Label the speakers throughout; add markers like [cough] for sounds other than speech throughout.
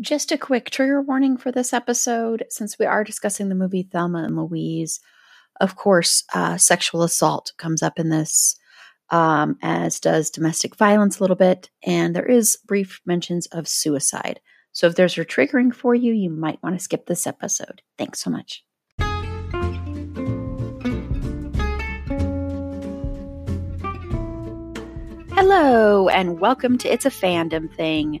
Speaker 1: Just a quick trigger warning for this episode since we are discussing the movie Thelma and Louise. Of course, uh, sexual assault comes up in this, um, as does domestic violence a little bit, and there is brief mentions of suicide. So if there's a triggering for you, you might want to skip this episode. Thanks so much. Hello, and welcome to It's a Fandom Thing.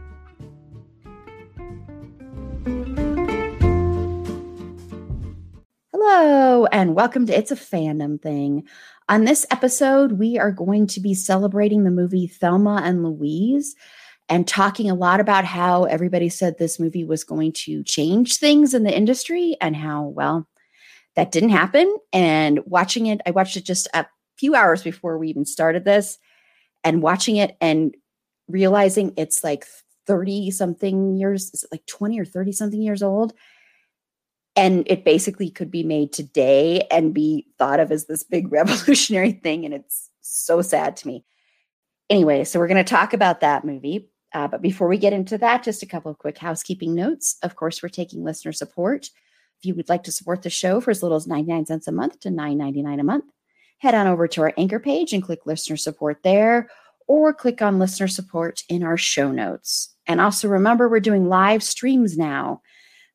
Speaker 1: Hello, and welcome to It's a Fandom Thing. On this episode, we are going to be celebrating the movie Thelma and Louise and talking a lot about how everybody said this movie was going to change things in the industry and how, well, that didn't happen. And watching it, I watched it just a few hours before we even started this, and watching it and realizing it's like 30 something years, like 20 or 30 something years old? And it basically could be made today and be thought of as this big [laughs] revolutionary thing and it's so sad to me. Anyway so we're going to talk about that movie uh, but before we get into that just a couple of quick housekeeping notes. Of course we're taking listener support. If you would like to support the show for as little as 99 cents a month to 9.99 a month head on over to our anchor page and click listener support there or click on listener support in our show notes. And also remember we're doing live streams now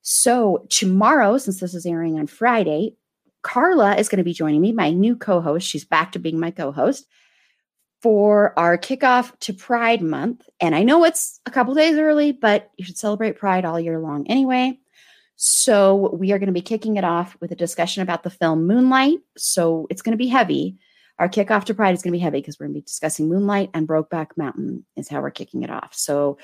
Speaker 1: so, tomorrow, since this is airing on Friday, Carla is going to be joining me, my new co host. She's back to being my co host for our kickoff to Pride Month. And I know it's a couple days early, but you should celebrate Pride all year long anyway. So, we are going to be kicking it off with a discussion about the film Moonlight. So, it's going to be heavy. Our kickoff to Pride is going to be heavy because we're going to be discussing Moonlight and Brokeback Mountain, is how we're kicking it off. So,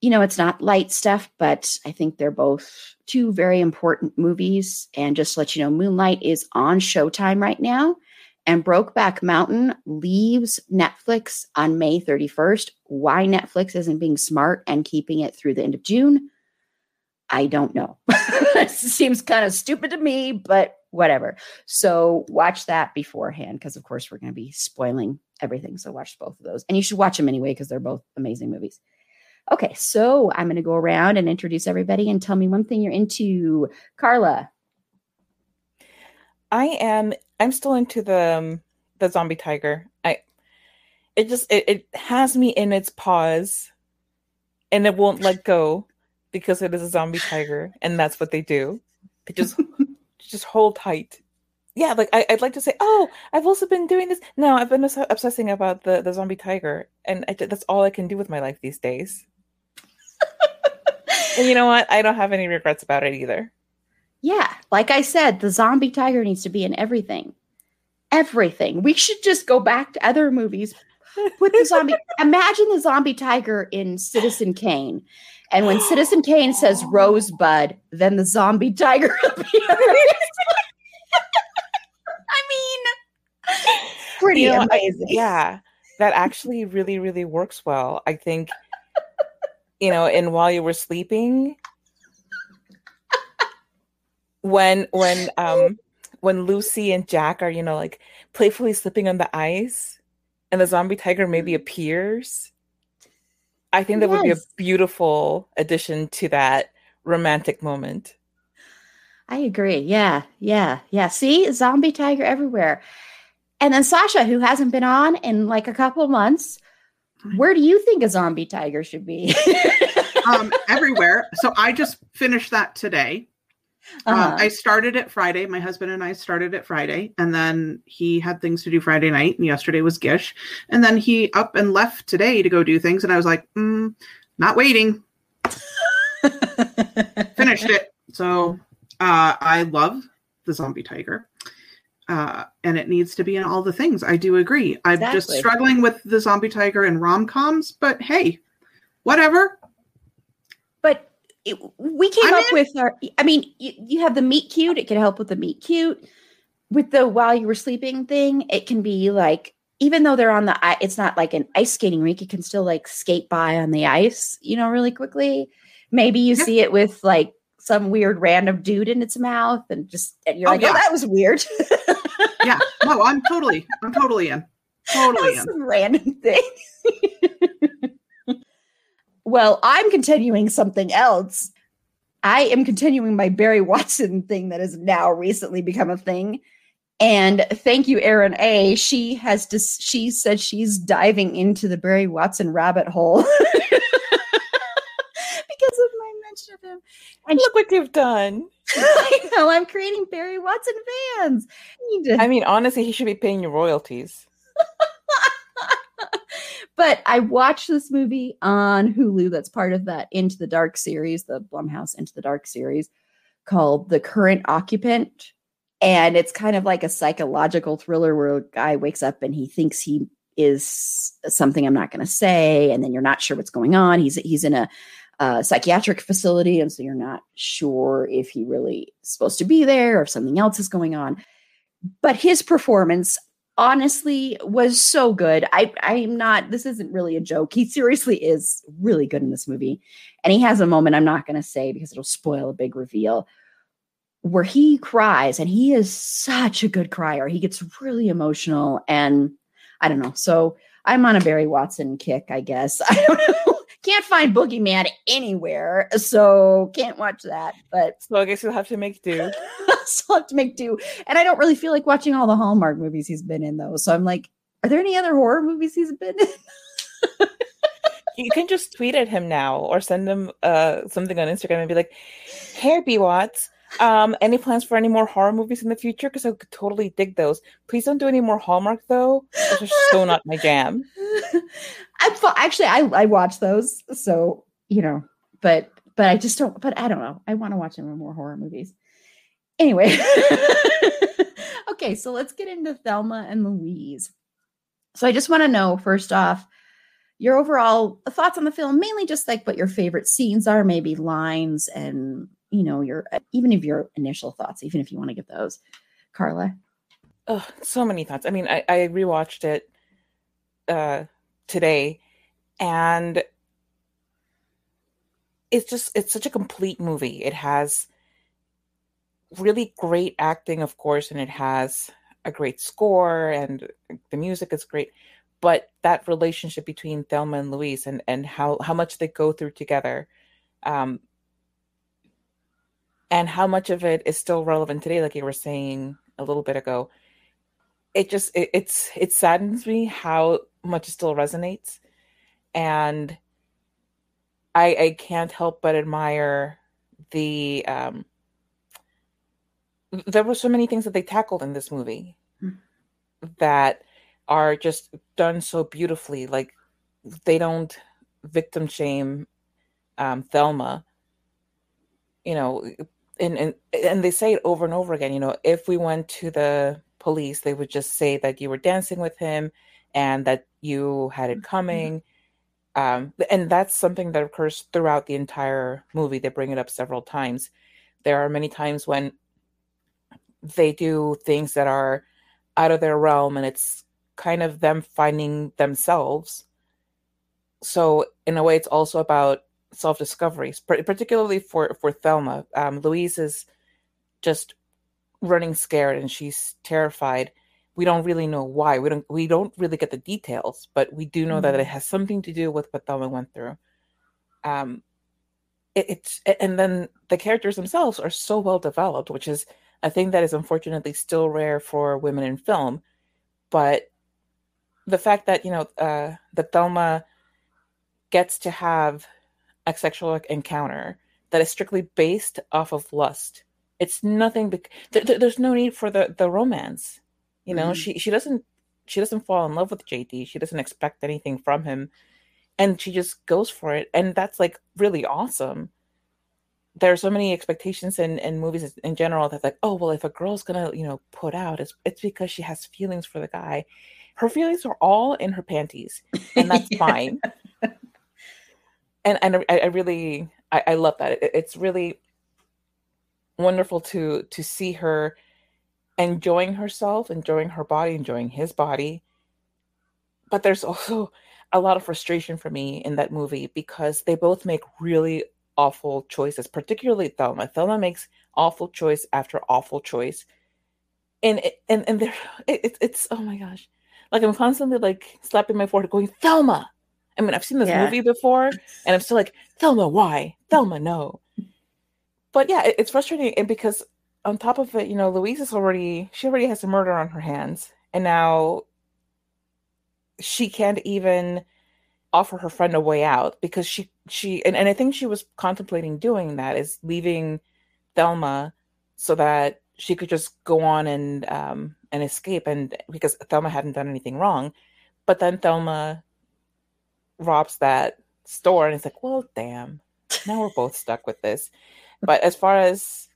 Speaker 1: you know, it's not light stuff, but I think they're both two very important movies. And just to let you know, Moonlight is on Showtime right now, and Brokeback Mountain leaves Netflix on May 31st. Why Netflix isn't being smart and keeping it through the end of June, I don't know. it [laughs] seems kind of stupid to me, but whatever. So watch that beforehand because, of course, we're going to be spoiling everything. So watch both of those. And you should watch them anyway because they're both amazing movies. Okay, so I'm going to go around and introduce everybody and tell me one thing you're into. Carla.
Speaker 2: I am I'm still into the um, the zombie tiger. I it just it, it has me in its paws and it won't let go because it is a zombie tiger and that's what they do. They just [laughs] just hold tight. Yeah, like I, would like to say, oh, I've also been doing this. No, I've been obsessing about the the zombie tiger, and I, that's all I can do with my life these days you know what? I don't have any regrets about it either.
Speaker 1: Yeah, like I said, the zombie tiger needs to be in everything. Everything. We should just go back to other movies. Put the zombie. [laughs] imagine the zombie tiger in Citizen Kane. And when Citizen Kane says Rosebud, then the zombie tiger [laughs] appears. I mean, pretty you know, amazing.
Speaker 2: I, yeah, that actually really, really works well. I think you know, and while you were sleeping, when when um when Lucy and Jack are, you know, like playfully slipping on the ice and the zombie tiger maybe appears. I think that yes. would be a beautiful addition to that romantic moment.
Speaker 1: I agree. Yeah, yeah, yeah. See, zombie tiger everywhere. And then Sasha, who hasn't been on in like a couple months, where do you think a zombie tiger should be? [laughs]
Speaker 3: um, everywhere. So I just finished that today. Uh-huh. Uh, I started it Friday. My husband and I started it Friday, and then he had things to do Friday night. And yesterday was Gish, and then he up and left today to go do things. And I was like, mm, not waiting. [laughs] Finished it. So uh, I love the Zombie Tiger. Uh, and it needs to be in all the things. I do agree. I'm just struggling with the Zombie Tiger and rom coms, but hey, whatever.
Speaker 1: But it, we came I'm up in. with our. I mean, you, you have the meet cute. It can help with the meet cute. With the while you were sleeping thing, it can be like even though they're on the it's not like an ice skating rink. You can still like skate by on the ice, you know, really quickly. Maybe you yeah. see it with like some weird random dude in its mouth and just and you're oh, like, oh, yeah. oh, that was weird. [laughs]
Speaker 3: yeah. No, I'm totally, I'm totally in. Totally in.
Speaker 1: Some random thing. [laughs] well, I'm continuing something else. I am continuing my Barry Watson thing that has now recently become a thing. And thank you, Erin A. She has dis- she said she's diving into the Barry Watson rabbit hole [laughs] because of my
Speaker 2: mention of him. And look what you've done. [laughs]
Speaker 1: I know. I'm creating Barry Watson fans.
Speaker 2: I mean, honestly, he should be paying you royalties. [laughs]
Speaker 1: but I watched this movie on Hulu that's part of that Into the Dark series, the Blumhouse Into the Dark series called The Current Occupant. And it's kind of like a psychological thriller where a guy wakes up and he thinks he is something I'm not going to say, and then you're not sure what's going on. He's he's in a psychiatric facility, and so you're not sure if he really is supposed to be there or if something else is going on. But his performance, honestly, was so good. I I'm not. This isn't really a joke. He seriously is really good in this movie, and he has a moment I'm not going to say because it'll spoil a big reveal where he cries, and he is such a good crier. He gets really emotional, and I don't know. So I'm on a Barry Watson kick, I guess. [laughs] I don't know. Can't find Boogeyman anywhere, so can't watch that. But
Speaker 2: so I guess you'll have to make do. [laughs]
Speaker 1: so I'll have to make do. And I don't really feel like watching all the Hallmark movies he's been in, though. So I'm like, are there any other horror movies he's been in? [laughs]
Speaker 2: you can just tweet at him now or send him uh, something on Instagram and be like, "Hey, B Watts, um, any plans for any more horror movies in the future? Because I could totally dig those. Please don't do any more Hallmark though. Those are so not my jam. [laughs]
Speaker 1: I'm actually I I watch those, so you know, but but I just don't. But I don't know. I want to watch more horror movies. Anyway, [laughs] okay, so let's get into Thelma and Louise. So I just want to know first off your overall thoughts on the film, mainly just like what your favorite scenes are, maybe lines and you know your even if your initial thoughts, even if you want to give those, Carla.
Speaker 2: Oh, so many thoughts. I mean, I, I rewatched it uh today and it's just it's such a complete movie it has really great acting of course and it has a great score and the music is great but that relationship between Thelma and Louise and and how how much they go through together um and how much of it is still relevant today like you were saying a little bit ago it just it, it's it saddens me how much it still resonates. And i i can't help but admire the um there were so many things that they tackled in this movie mm. that are just done so beautifully. Like they don't victim shame um thelma. You know and and and they say it over and over again you know if we went to the police they would just say that you were dancing with him and that you had it mm-hmm. coming. Um, and that's something that occurs throughout the entire movie. They bring it up several times. There are many times when they do things that are out of their realm and it's kind of them finding themselves. So, in a way, it's also about self discovery, particularly for, for Thelma. Um, Louise is just running scared and she's terrified we don't really know why. We don't we don't really get the details, but we do know mm-hmm. that it mm-hmm. has something to do with what Thelma went through. Um, it, it's and then the characters themselves are so well developed, which is a thing that is unfortunately still rare for women in film. But the fact that you know uh, that Thelma gets to have a sexual encounter that is strictly based off of lust It's nothing. Be- there, there's no need for the the romance. You know, mm-hmm. she she doesn't she doesn't fall in love with JD. She doesn't expect anything from him, and she just goes for it. And that's like really awesome. There are so many expectations in, in movies in general that like, oh well, if a girl's gonna you know put out, it's it's because she has feelings for the guy. Her feelings are all in her panties, and that's [laughs] fine. And and I, I really I, I love that. It, it's really wonderful to to see her enjoying herself, enjoying her body, enjoying his body. But there's [laughs] also a lot of frustration for me in that movie because they both make really awful choices, particularly Thelma. Thelma makes awful choice after awful choice. And and and there it, it's oh my gosh. Like I'm constantly like slapping my forehead going, Thelma. I mean, I've seen this yeah. movie before and I'm still like, Thelma, why? Thelma, no but yeah, it, it's frustrating and because on top of it, you know, Louise is already she already has a murder on her hands, and now she can't even offer her friend a way out because she she and, and I think she was contemplating doing that is leaving Thelma so that she could just go on and um and escape and because Thelma hadn't done anything wrong. But then Thelma robs that store and it's like, well damn, now we're both stuck with this but as far as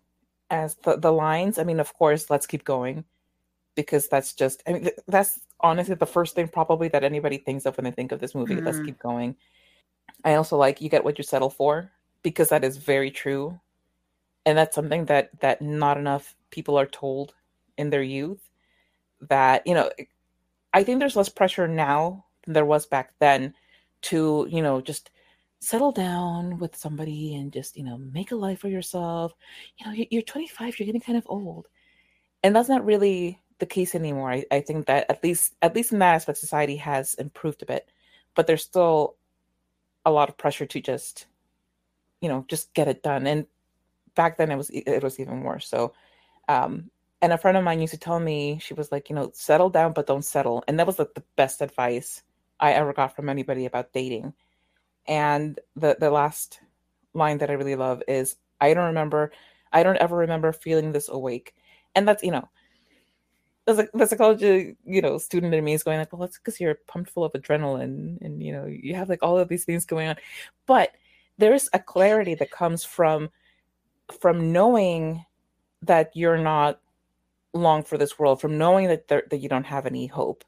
Speaker 2: as the, the lines, I mean, of course, let's keep going because that's just I mean that's honestly the first thing probably that anybody thinks of when they think of this movie. Mm. Let's keep going. I also like you get what you settle for because that is very true. And that's something that that not enough people are told in their youth that, you know, I think there's less pressure now than there was back then to, you know, just settle down with somebody and just you know make a life for yourself. You know you're 25 you're getting kind of old. And that's not really the case anymore. I, I think that at least at least in that aspect society has improved a bit but there's still a lot of pressure to just you know just get it done. And back then it was it was even worse so. Um and a friend of mine used to tell me she was like you know settle down but don't settle. And that was like the best advice i ever got from anybody about dating and the the last line that I really love is I don't remember I don't ever remember feeling this awake. And that's, you know, the, the psychology, you know, student in me is going like, well, that's because you're pumped full of adrenaline and, you know, you have like all of these things going on. But there's a clarity that comes from from knowing that you're not long for this world, from knowing that there, that you don't have any hope.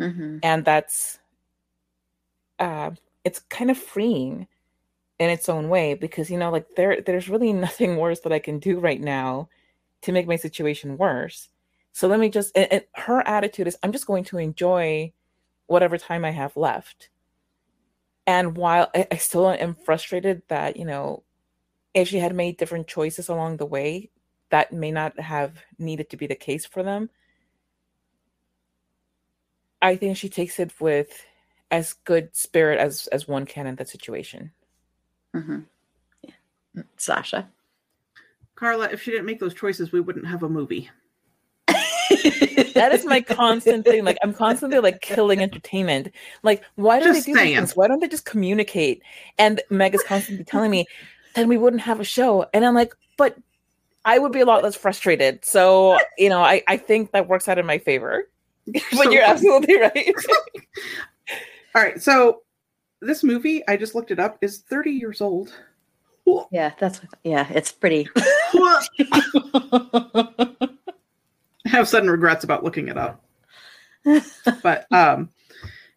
Speaker 2: Mm-hmm. And that's uh, it's kind of freeing in its own way because you know like there there's really [laughs] nothing worse that I can do right now to make my situation worse. So let me just and, and her attitude is I'm just going to enjoy whatever time I have left. And while I, I still am frustrated that, you know, if she had made different choices along the way, that may not have needed to be the case for them. I think she takes it with as good spirit as as one can in that situation.
Speaker 1: Mm-hmm. Yeah. Sasha,
Speaker 3: Carla, if she didn't make those choices, we wouldn't have a movie.
Speaker 2: that is my constant thing. Like I'm constantly like killing entertainment. Like why don't just they do saying. things? Why don't they just communicate? And Meg is constantly telling me, then we wouldn't have a show. And I'm like, but I would be a lot less frustrated. So you know, I I think that works out in my favor. [laughs] but so you're absolutely right. [laughs]
Speaker 3: All right, so this movie I just looked it up is 30 years old.
Speaker 1: Yeah, that's yeah, it's pretty. [laughs]
Speaker 3: I have sudden regrets about looking it up. but um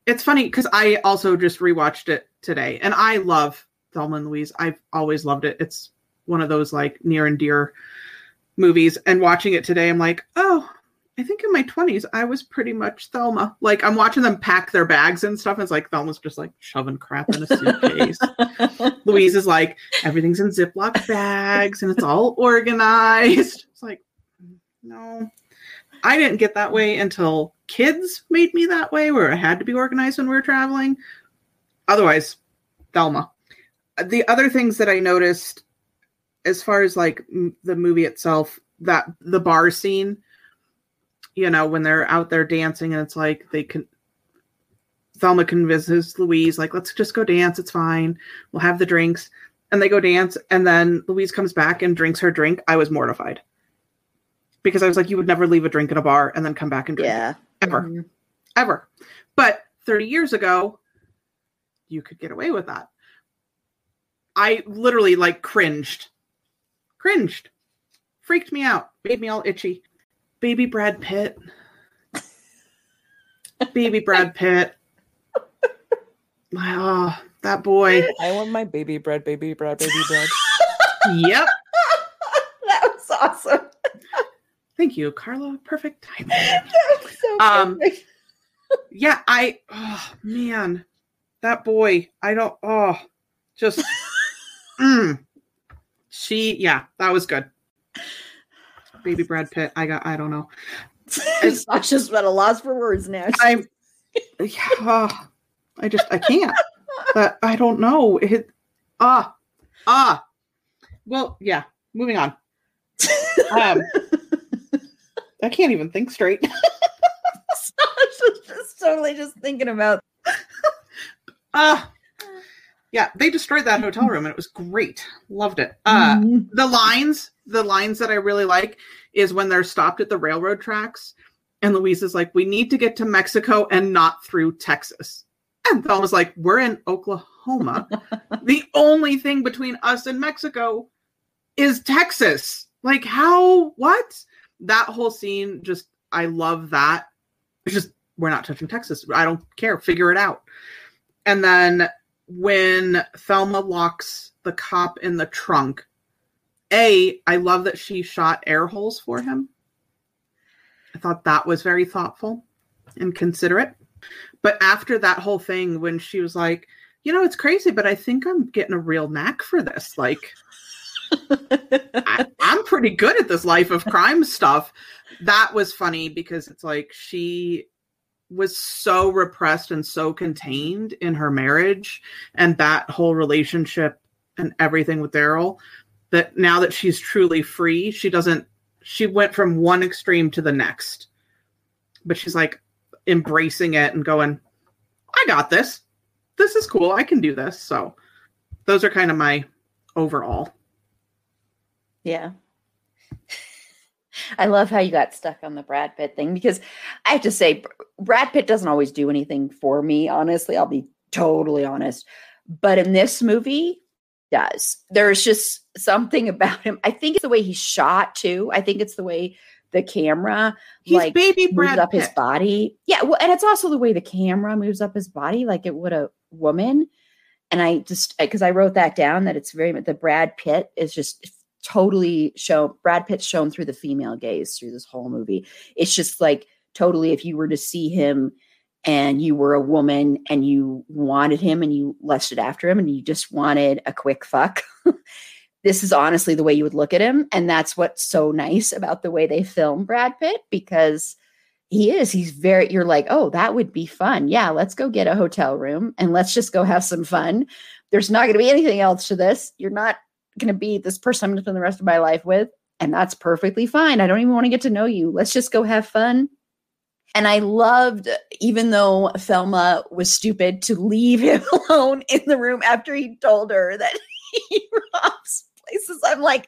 Speaker 3: it's funny because I also just rewatched it today and I love Thelma and Louise. I've always loved it. It's one of those like near and dear movies. And watching it today, I'm like, oh, I think in my 20s, I was pretty much Thelma. Like, I'm watching them pack their bags and stuff. And it's like Thelma's just like shoving crap in a suitcase. [laughs] Louise is like, everything's in Ziploc bags and it's all organized. It's like, no. I didn't get that way until kids made me that way, where I had to be organized when we were traveling. Otherwise, Thelma. The other things that I noticed, as far as like m- the movie itself, that the bar scene you know, when they're out there dancing and it's like they can Thelma convinces Louise, like, let's just go dance, it's fine. We'll have the drinks. And they go dance, and then Louise comes back and drinks her drink. I was mortified. because I was like, you would never leave a drink in a bar and then come back and drink.
Speaker 1: Yeah.
Speaker 3: Ever. Mm-hmm. Ever. But 30 years ago, you could get away with that. I literally like cringed. Cringed. Freaked me out. Made me all itchy. Baby Brad Pitt. baby Brad Pitt. My, oh, that boy.
Speaker 2: I want my baby bread, baby bread, baby bread.
Speaker 3: yep. [laughs]
Speaker 1: that was awesome.
Speaker 3: Thank you, Carla. Perfect timing. [laughs] That was so um, yeah, I. Oh man, that boy. I don't. Oh, just. [laughs] mm, she. Yeah, that was good. Baby Brad Pitt. I got. I don't know. [laughs]
Speaker 1: It's just at a loss for words now.
Speaker 3: I. Yeah. I just. I can't. but I don't know. It. Ah. Ah. Well, yeah. Moving on. Um. [laughs] I can't even think straight.
Speaker 1: just totally just thinking about.
Speaker 3: uh [laughs] yeah, they destroyed that hotel room and it was great. Loved it. Uh mm-hmm. the lines, the lines that I really like is when they're stopped at the railroad tracks and Louise is like, "We need to get to Mexico and not through Texas." And was like, "We're in Oklahoma. [laughs] the only thing between us and Mexico is Texas." Like, how? What? that whole scene just I love that. It's just we're not touching Texas. I don't care. Figure it out. And then when Thelma locks the cop in the trunk, A, I love that she shot air holes for him. I thought that was very thoughtful and considerate. But after that whole thing, when she was like, you know, it's crazy, but I think I'm getting a real knack for this. Like, I, I'm pretty good at this life of crime stuff. That was funny because it's like she was so repressed and so contained in her marriage and that whole relationship and everything with Darryl that now that she's truly free, she doesn't she went from one extreme to the next. But she's like embracing it and going, I got this. This is cool. I can do this. So those are kind of my overall.
Speaker 1: Yeah. [laughs] I love how you got stuck on the Brad Pitt thing because I have to say, Brad Pitt doesn't always do anything for me, honestly. I'll be totally honest. But in this movie, does. There's just something about him. I think it's the way he's shot too. I think it's the way the camera
Speaker 3: he's like baby Brad
Speaker 1: moves up Pitt. his body. Yeah, well, and it's also the way the camera moves up his body, like it would a woman. And I just because I wrote that down that it's very the Brad Pitt is just totally show Brad Pitt's shown through the female gaze through this whole movie. It's just like totally if you were to see him and you were a woman and you wanted him and you lusted after him and you just wanted a quick fuck. [laughs] this is honestly the way you would look at him. And that's what's so nice about the way they film Brad Pitt because he is. He's very, you're like, oh, that would be fun. Yeah, let's go get a hotel room and let's just go have some fun. There's not going to be anything else to this. You're not going to be this person I'm going to spend the rest of my life with. And that's perfectly fine. I don't even want to get to know you. Let's just go have fun. And I loved, even though Thelma was stupid, to leave him [laughs] alone in the room after he told her that [laughs] he robs places. I'm like,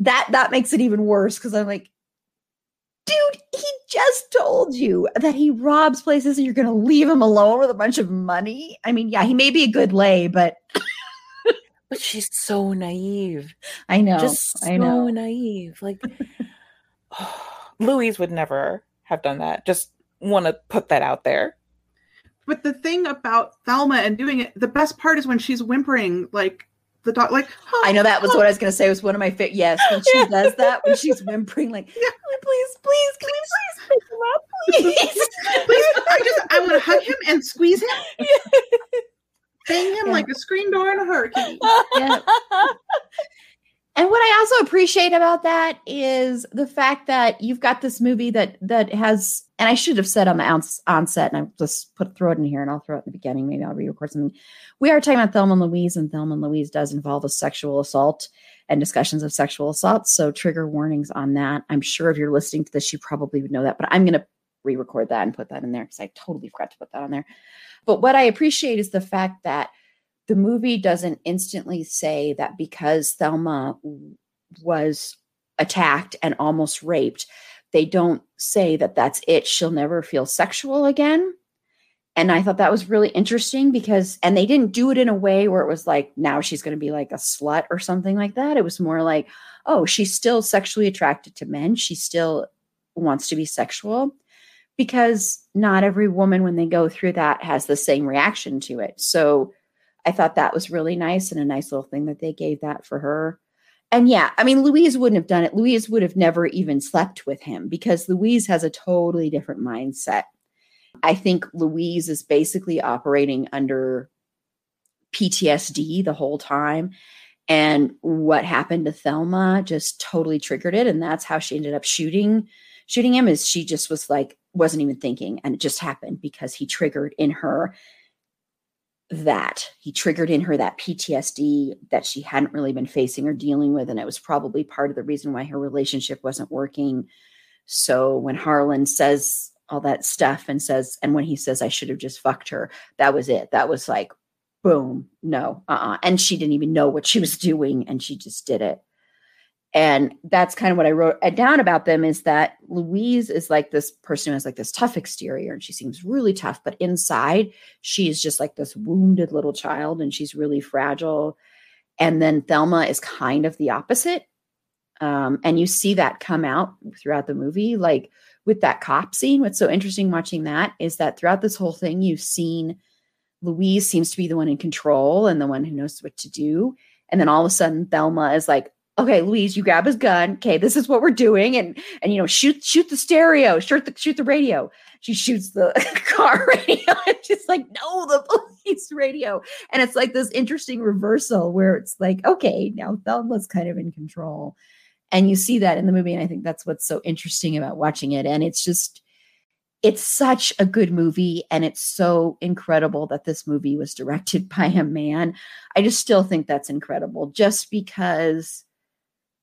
Speaker 1: that that makes it even worse because I'm like, dude, he just told you that he robs places and you're going to leave him alone with a bunch of money. I mean, yeah, he may be a good lay, but [laughs]
Speaker 2: but she's so naive.
Speaker 1: I know.
Speaker 2: Just
Speaker 1: so I know.
Speaker 2: naive. Like [sighs] [sighs] Louise would never have done that. Just want to put that out there.
Speaker 3: But the thing about Thelma and doing it, the best part is when she's whimpering, like the dog, like
Speaker 1: oh, I know that was oh. what I was oh. going to say. Was one of my favorite. Yes, when she [laughs] yeah. does that, when she's whimpering, like, yeah. Oh, please, please, can we please pick him up, please? [laughs]
Speaker 3: please, I just, I want to hug him and squeeze him. Yeah [laughs] bang him yeah. like a screen door in a hurricane. yeah.
Speaker 1: And what I also appreciate about that is the fact that you've got this movie that that has, and I should have said on the onset, and I just put throw it in here, and I'll throw it in the beginning. Maybe I'll re-record something. We are talking about Thelma and Louise, and Thelma and Louise does involve a sexual assault and discussions of sexual assault. So trigger warnings on that. I'm sure if you're listening to this, you probably would know that, but I'm going to re-record that and put that in there because I totally forgot to put that on there. But what I appreciate is the fact that the movie doesn't instantly say that because Thelma was attacked and almost raped, they don't say that that's it. She'll never feel sexual again. And I thought that was really interesting because, and they didn't do it in a way where it was like, now she's going to be like a slut or something like that. It was more like, oh, she's still sexually attracted to men. She still wants to be sexual because not every woman, when they go through that, has the same reaction to it. So I thought that was really nice and a nice little thing that they gave that for her. And yeah, I mean, Louise wouldn't have done it. Louise would have never even slept with him because Louise has a totally different mindset. I think Louise is basically operating under PTSD the whole time. And what happened to Thelma just totally triggered it. And that's how she ended up shooting shooting him is she just was like, wasn't even thinking. And it just happened because he triggered in her that he triggered in her that PTSD that she hadn't really been facing or dealing with. And it was probably part of the reason why her relationship wasn't working. So when Harlan says all that stuff and says, and when he says, I should have just fucked her, that was it. That was like, boom, no, uh uh-uh. And she didn't even know what she was [laughs] doing and she just did it and that's kind of what I wrote down about them is that Louise is like this person who has like this tough exterior and she seems really tough, but inside she is just like this wounded little child and she's really fragile. And then Thelma is kind of the opposite. Um, and you see that come out throughout the movie, like with that cop scene. What's so interesting watching that is that throughout this whole thing, you've seen Louise seems to be the one in control and the one who knows what to do. And then all of a sudden, Thelma is like, okay, Louise, you grab his gun. Okay, this is what we're doing, and and you know, shoot shoot the stereo, shoot the shoot the radio. She shoots the [laughs] car radio, [laughs] and she's like, no, the police radio. And it's like this interesting reversal where it's like, okay, now Thelma's kind of in control. And you see that in the movie, and I think that's what's so interesting about watching it. And it's just it's such a good movie and it's so incredible that this movie was directed [laughs] by a man. I just still think that's incredible just because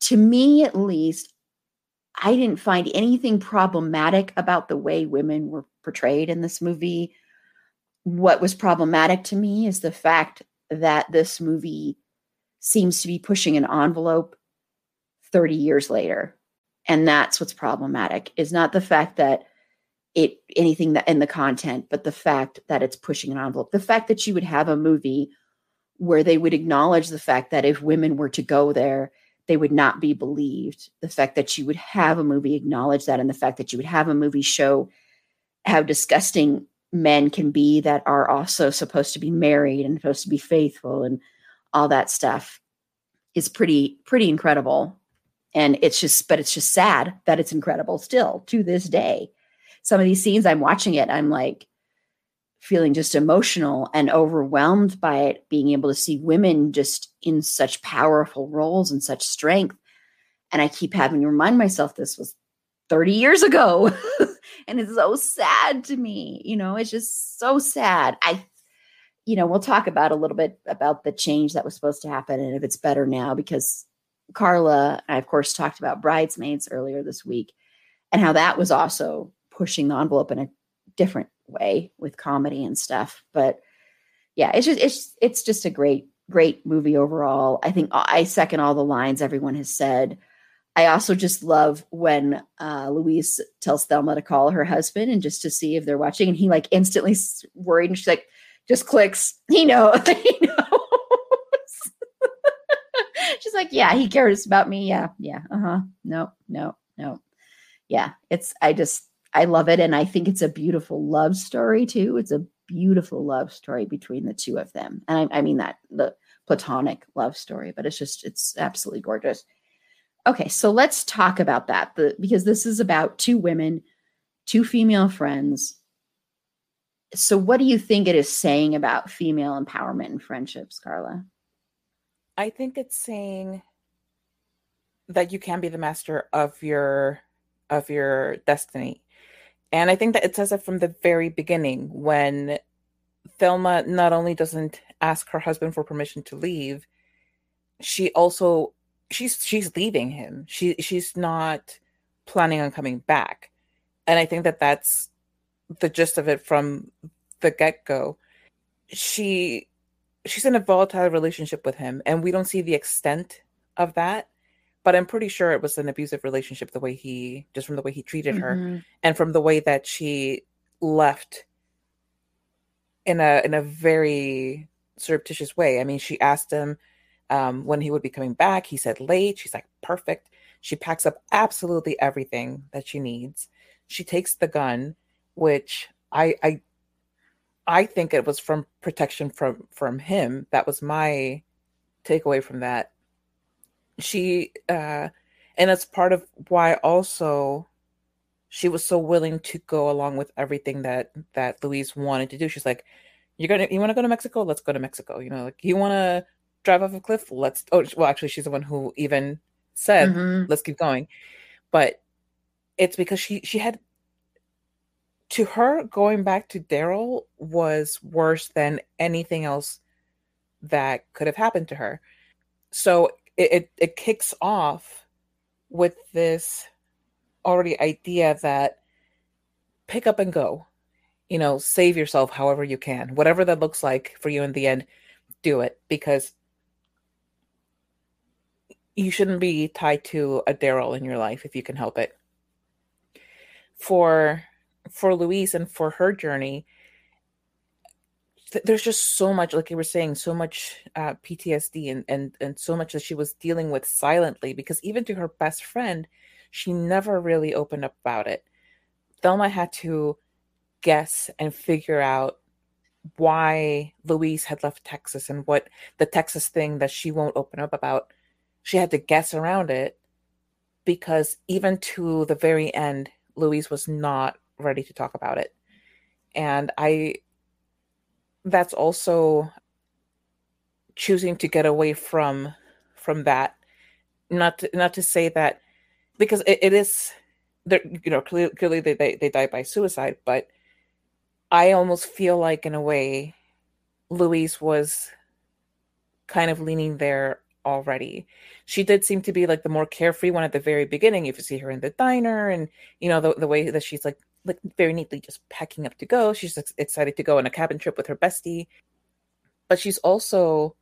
Speaker 1: to me at least, I didn't find anything problematic about the way women were portrayed in this movie. What was problematic to me is the fact that this movie seems to be pushing an envelope 30 years later. And that's what's problematic is not the fact that it anything that in the content, but the fact that it's pushing an envelope. The fact that you would have a movie where they would acknowledge the fact that if women were to go there they would not be believed. The fact that you would have a movie acknowledge that, and the fact that you would have a movie show how disgusting men can be that are also supposed to be married and supposed to be faithful and all that stuff is pretty pretty incredible and it's just but it's just sad that it's incredible still to this day some of these scenes i'm watching it i'm like feeling just emotional and overwhelmed by it, being able to see women just in such powerful roles and such strength. And I keep having to remind myself this was 30 years ago. [laughs] and it's so sad to me. You know, it's just so sad. I, you know, we'll talk about a little bit about the change that was supposed to happen and if it's better now because Carla, I of course talked about Bridesmaids earlier this week and how that was also pushing the envelope in a different way with comedy and stuff. But yeah, it's just it's it's just a great great movie overall. I think I second all the lines everyone has said. I also just love when uh, Louise tells Thelma to call her husband and just to see if they're watching, and he like instantly worried, and she's like, just clicks. He knows. [laughs] he knows. [laughs] she's like, yeah, he cares about me. Yeah, yeah. Uh huh. No, no, no. Yeah, it's. I just I love it. And I think it's a beautiful love story too. It's a beautiful love story between the two of them. And I, I mean that the platonic love story, but it's just, it's absolutely gorgeous. Okay, so let's talk about that the, because this is about two women, two female friends. So, what do you think it is saying about female empowerment and friendships, Carla?
Speaker 2: I think it's saying that you can be the master of your of your destiny and I think that it says it from the very beginning when Thelma not only doesn't ask her husband for permission to leave, she also she's she's leaving him. She she's not planning on coming back. And I think that that's the gist of it from the get-go. She she's in a volatile relationship with him and we don't see the extent of that, but I'm pretty sure it was an abusive relationship the way he just from the way he treated mm-hmm. her and from the way that she left in a in a very surreptitious way. I mean, she asked him um, when he would be coming back. He said late. She's like, perfect. She packs up absolutely everything that she needs. She takes the gun, which I I I think it was from protection from from him. That was my takeaway from that. She uh and it's part of why also she was so willing to go along with everything that that Louise wanted to do. She's like, "You're gonna, you want to go to Mexico? Let's go to Mexico." You know, like you want to drive off a cliff? Let's. Oh, well, actually, she's the one who even said, mm-hmm. "Let's keep going." But it's because she she had to her going back to Darryl was worse than anything else that could have happened to her. So it, it, it kicks off with this already idea that pick up and go you know save yourself however you can whatever that looks like for you in the end do it because you shouldn't be tied to a darryl in your life if you can help it. For for louise and for her journey th- there's just so much like you were saying so much uh, ptsd and, and and so much that she was dealing with silently because even to her best friend she never really opened up about it. Thelma had to guess and figure out why Louise had left Texas and what the Texas thing that she won't open up about. She had to guess around it because even to the very end, Louise was not ready to talk about it. And I, that's also choosing to get away from from that. Not to, not to say that because it, it is there you know clearly, clearly they, they they die by suicide but i almost feel like in a way louise was kind of leaning there already. She did seem to be like the more carefree one at the very beginning if you see her in the diner and you know the, the way that she's like like very neatly just packing up to go. She's excited to go on a cabin trip with her bestie. But she's also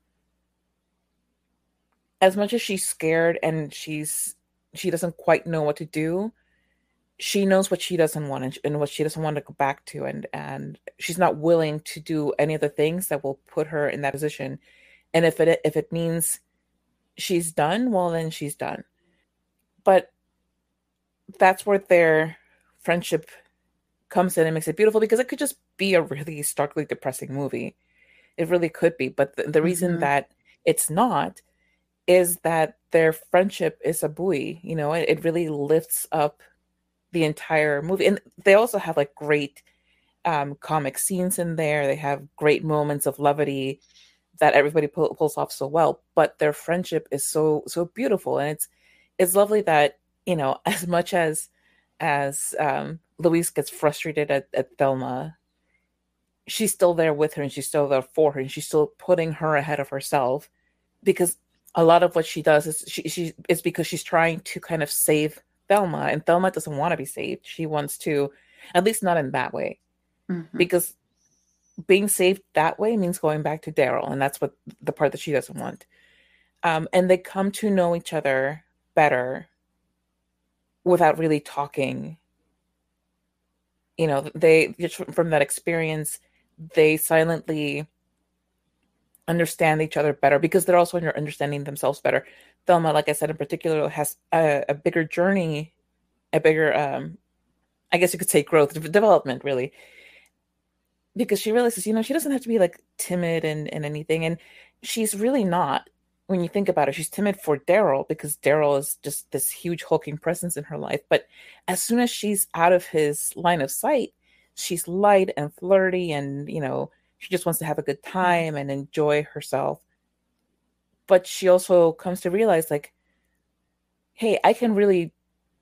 Speaker 2: as much as she's scared and she's she doesn't quite know what to do she knows what she doesn't want and, and what she doesn't want to go back to. And and she's not willing to do any of the things that will put her in that position. And if it if it means she's done well then she's done. But that's where their friendship comes in and makes it beautiful because it could just be a really starkly depressing movie it really could be but the, the reason mm-hmm. that it's not is that their friendship is a buoy. You know, it, it really lifts up the entire movie. And they also have like great um, comic scenes in there. They have great moments of levity that everybody pull, pulls off so well. But their friendship is so so beautiful, and it's it's lovely that you know [laughs] as much as as um, Louise gets frustrated at, at Thelma, she's still there with her, and she's still there for her, and she's still putting her ahead of herself because a lot of what she does is she, she is because she's trying to kind of save Thelma, and Thelma doesn't want to be saved. She wants to, at least not in that way, mm-hmm. because being saved that way means going back to Darryl, and that's what the part that she doesn't want. Um, and they come to know each other better without really talking. You know, they just from that experience, they silently understand each other better because they're also understanding themselves better. Thelma, like I said in particular, has a, a bigger journey, a bigger, um, I guess you could say, growth, development, really, because she realizes, you know, she doesn't have to be like timid and and anything, and she's really not. When you think about it, she's timid for Darryl because Darryl is just this huge hulking presence in her life. But as soon as she's out of his line of sight, she's light and flirty and you know she just wants to have a good mm-hmm. time and enjoy herself. But she also comes to realize like, hey, I can really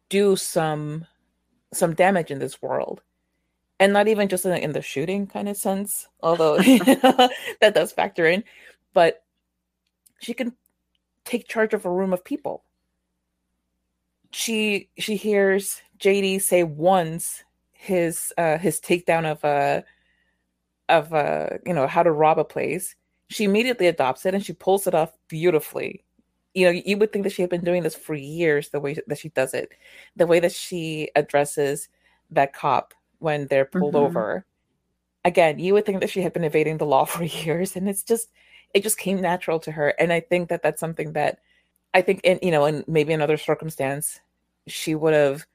Speaker 2: do some some damage in this world. And not even just in, in the shooting kind of sense, although [laughs] [laughs] that does factor in, but she can take charge of a room of people. She she hears JD say once his uh his takedown of uh of uh, you know, how to rob a place, she immediately adopts it and she pulls it off beautifully. you know, you would think that she had been doing this for years, the way that she does it, the way that she addresses that cop when they're pulled mm-hmm. over. Again, you would think that she had been evading the law [laughs] for years, and it's just, it just came natural to her. And I think that that's something that I think, in you know, in maybe another circumstance, she would have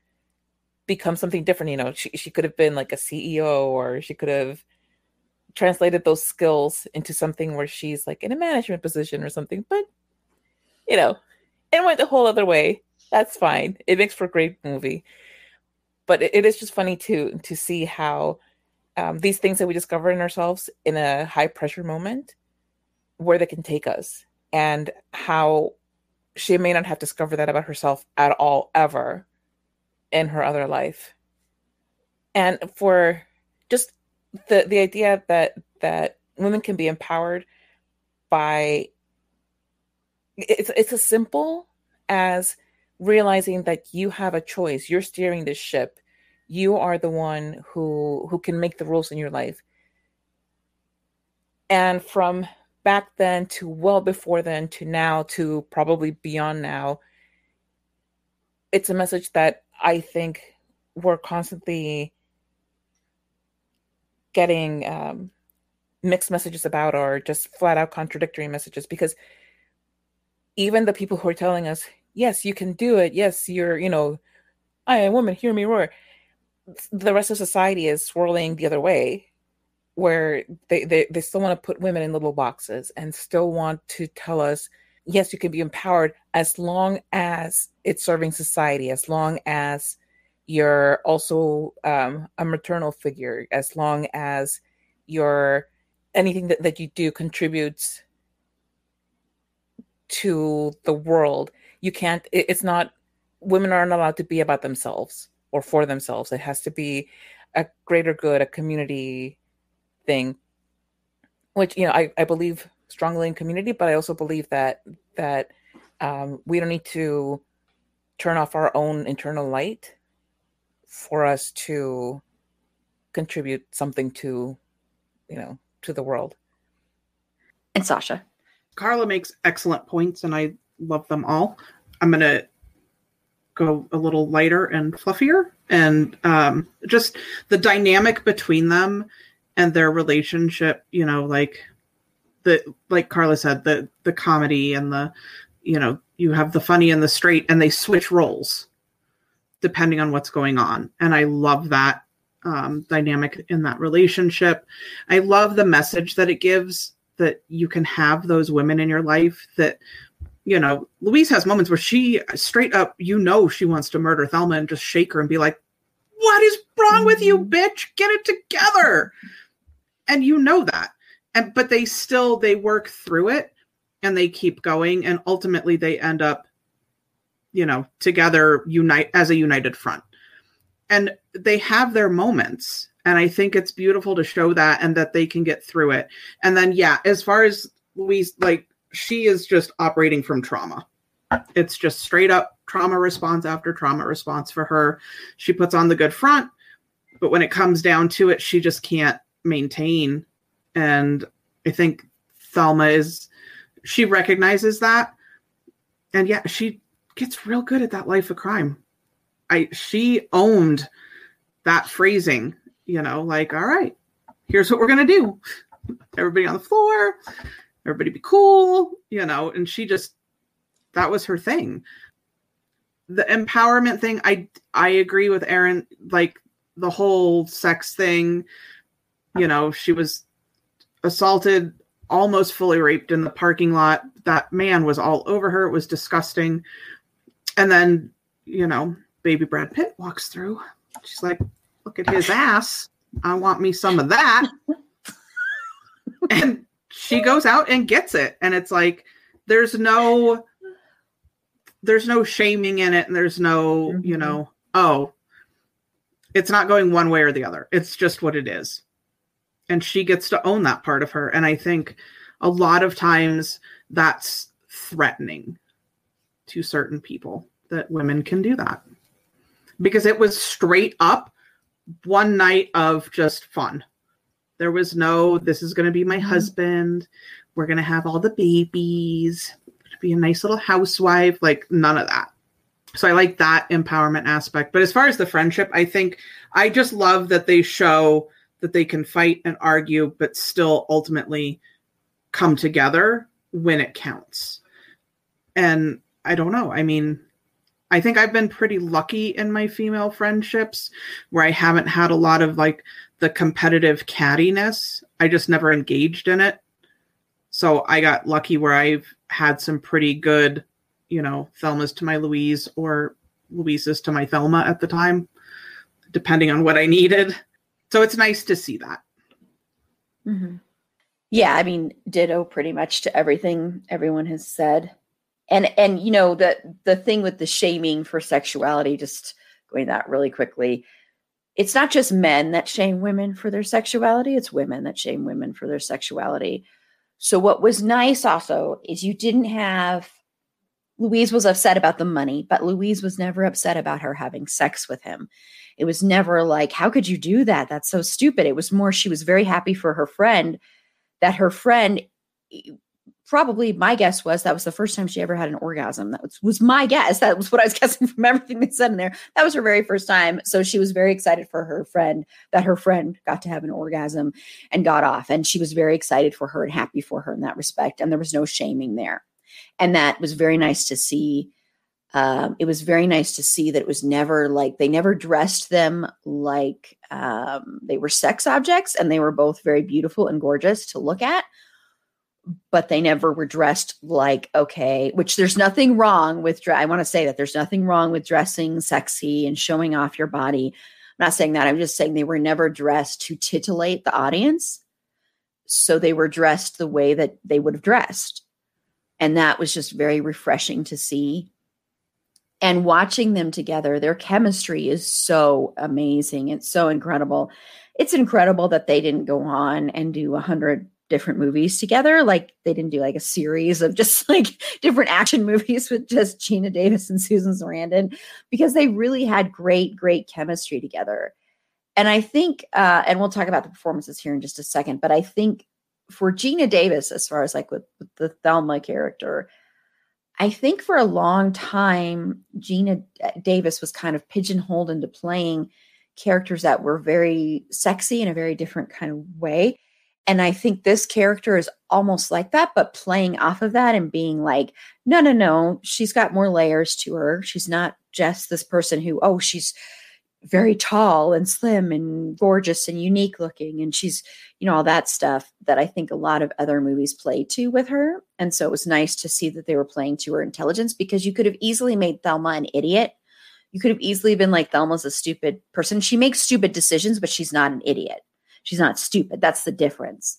Speaker 2: become something different. You know, she she could have been like a CEO, or she could have translated those skills into something where she's like in a management position or something. But you know, it went a whole other way. That's fine. It makes for a great movie. But it, it is just funny to to see how um, these things that we discover in ourselves in a high pressure moment, where they can take us, and how she may not have discovered that about herself at all ever in her other life. And for just the the idea that that women can be empowered by it's it's as simple as realizing that you have a choice. You're steering this ship. You are the one who who can make the rules in your life. And from back then to well before then to now to probably beyond now it's a message that i think we're constantly getting um, mixed messages about or just flat out contradictory messages because even the people who are telling us, yes, you can do it. Yes, you're, you know, I am a woman, hear me roar. The rest of society is swirling the other way where they, they, they still want to put women in little boxes and still want to tell us, yes, you can be empowered as long as it's serving society, as long as you're also um, a maternal figure, as long as you're anything that, that you do contributes to the world. You can't it, it's not women aren't allowed to be about themselves or for themselves. It has to be a greater good a community thing which you know i, I believe strongly in community but i also believe that that um, we don't need to turn off our own internal light for us to contribute something to you know to the world
Speaker 1: and sasha
Speaker 3: Carla makes excellent points, and I love them all. I'm going to go a little lighter and fluffier, and um, just the dynamic between them and their relationship. You know, like the like Carla said, the the comedy and the you know you have the funny and the straight, and they switch roles depending on what's going on, and I love that um, dynamic in that relationship. I love the message that it gives that you can have those women in your life that you know louise has moments where she straight up you know she wants to murder thelma and just shake her and be like what is wrong with you mm-hmm. bitch get it together and you know that. And but they still they work through it and they keep going. And ultimately they end up you know together unite as a united front. And they have their moments. And i think it's beautiful to show that and that they can get through it. And then yeah as far as louise like she is just operating from trauma. It's just straight up trauma response after trauma response for her. She puts on the good front but when it comes down to it she just can't maintain and i think thelma is she recognizes that and yeah she gets real good at that life of crime i she owned that phrasing you know, like, all right, here's what we're gonna do. Everybody on the floor, everybody be cool, you know, and she just that was her thing. The empowerment thing, I I agree with Erin, like the whole sex thing, you know, she was assaulted, almost fully raped in the parking lot. That man was all over her. It was disgusting. And then, you know, baby Brad Pitt walks through. She's like, look at his ass. I want me some of that. [laughs] and she goes out and gets it. And it's like, there's no, there's no shaming in it. And there's no, mm-hmm. you know, oh, it's not going one way or the other. It's just what it is. And she gets to own that part of her. And I think a lot of times that's threatening to certain people that women can do that because it was straight up one night of just fun. There was no, this is going to be my mm-hmm. husband. We're going to have all the babies. be a nice little housewife, like none of that. So I like that empowerment aspect. But as far as the friendship, I think I just love that they show that they can fight and argue, but still ultimately come together when it counts. And I don't know. I mean, I think I've been pretty lucky in my female friendships where I haven't had a lot of like the competitive cattiness. I just never engaged in it. So I got lucky where I've had some pretty good, you know, Thelma's to my Louise or Louise's to my Thelma at the time, depending on what I needed. So it's nice to see that.
Speaker 1: Mm-hmm. Yeah, I mean, ditto pretty much to everything everyone has said and and you know the the thing with the shaming for sexuality just going that really quickly it's not just men that shame women for their sexuality it's women that shame women for their sexuality so what was nice also is you didn't have louise was upset about the money but louise was never upset about her having sex with him it was never like how could you do that that's so stupid it was more she was very happy for her friend that her friend probably my guess was that was the first time she ever had an orgasm. That was, was my guess. That was what I was [laughs] guessing from everything they said in there. That was her very first time. So she was very excited for her friend that her friend got to have an orgasm and got off. And she was very excited for her and happy for her in that respect. And there was no shaming there. And that was very nice to see. Um, it was very nice to see that it was never like they never dressed them like um, they were sex objects and they were both very beautiful and gorgeous to look at but they never were dressed like okay which there's nothing wrong with i want to say that there's nothing wrong with dressing sexy and showing off your body. I'm not saying that i'm just saying they were never dressed to titillate the audience so they were dressed the way that they would have dressed. And that was just very refreshing to see and watching them together their chemistry is so amazing it's so incredible it's incredible that they didn't go on and do a hundred different movies together. Like they didn't do like a series of just [laughs] like different action movies with just Geena Davis and Susan Sarandon because they really had great, great chemistry together. And I think, uh, and we'll talk about the performances here in just a second, but I think for Geena Davis, as far as like with, with the Thelma character, I think for a long time, Geena uh, Davis was kind of pigeonholed into playing characters that were very sexy in a very different kind of way. And I think this character is almost like that, but playing off of that and being like, no, no, no, she's got more layers to her. She's not just this person who, oh, she's very tall and slim and gorgeous and unique looking. And she's, you know, all that stuff that I think a lot of other movies play to with her. And so it was nice to see that they were playing to her intelligence because you could have easily made Thelma an idiot. You could have easily been like, Thelma's a stupid person. She makes stupid decisions, but she's not an idiot she's not stupid. That's the difference.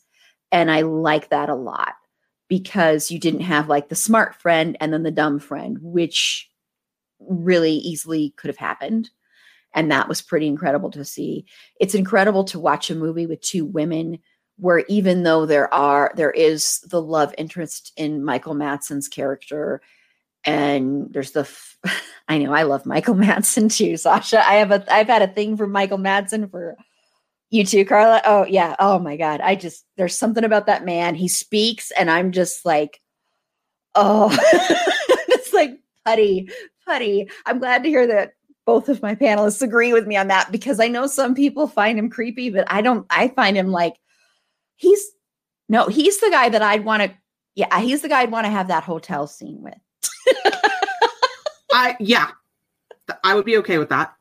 Speaker 1: And I like that a lot because you didn't have like the smart friend and then the dumb friend, which really easily could have happened. And that was pretty incredible to see. It's incredible to watch a movie with two women where even though there are there is the love interest in Michael Madsen's character and there's the f- [laughs] I know I love Michael [laughs] Madsen too, Sasha. I have a I've had a thing for Michael Madsen for you too, Carla? Oh, yeah. Oh, my God. I just, there's something about that man. He speaks, and I'm just like, oh, [laughs] it's like putty, putty. I'm glad to hear that both of my panelists agree with me on that because I know some people find him creepy, but I don't, I find him like, he's, no, he's the guy that I'd want to, yeah, he's the guy I'd want to have that hotel scene with.
Speaker 3: I, yeah, I would be okay with that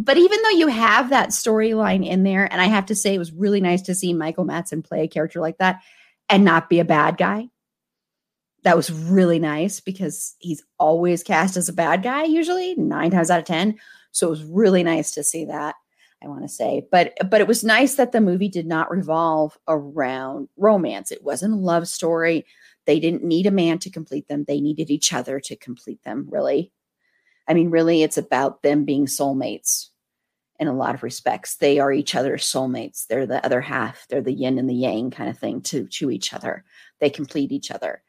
Speaker 1: but even though you have that storyline in there, and I have to say, it was really nice to see Michael Madsen play a character like that and not be a bad guy. That was really nice because he's always cast as a bad guy, usually nine times out of 10. So it was really nice to see that. I want to say, but but it was nice that the movie did not revolve around romance. It wasn't a love story. They didn't need a man to complete them. They needed each other to complete them, really. I mean, really, it's about them being soulmates in a lot of respects. They are each other's soulmates. They're the other half. They're the yin and the yang kind of thing to, to each other. They complete each other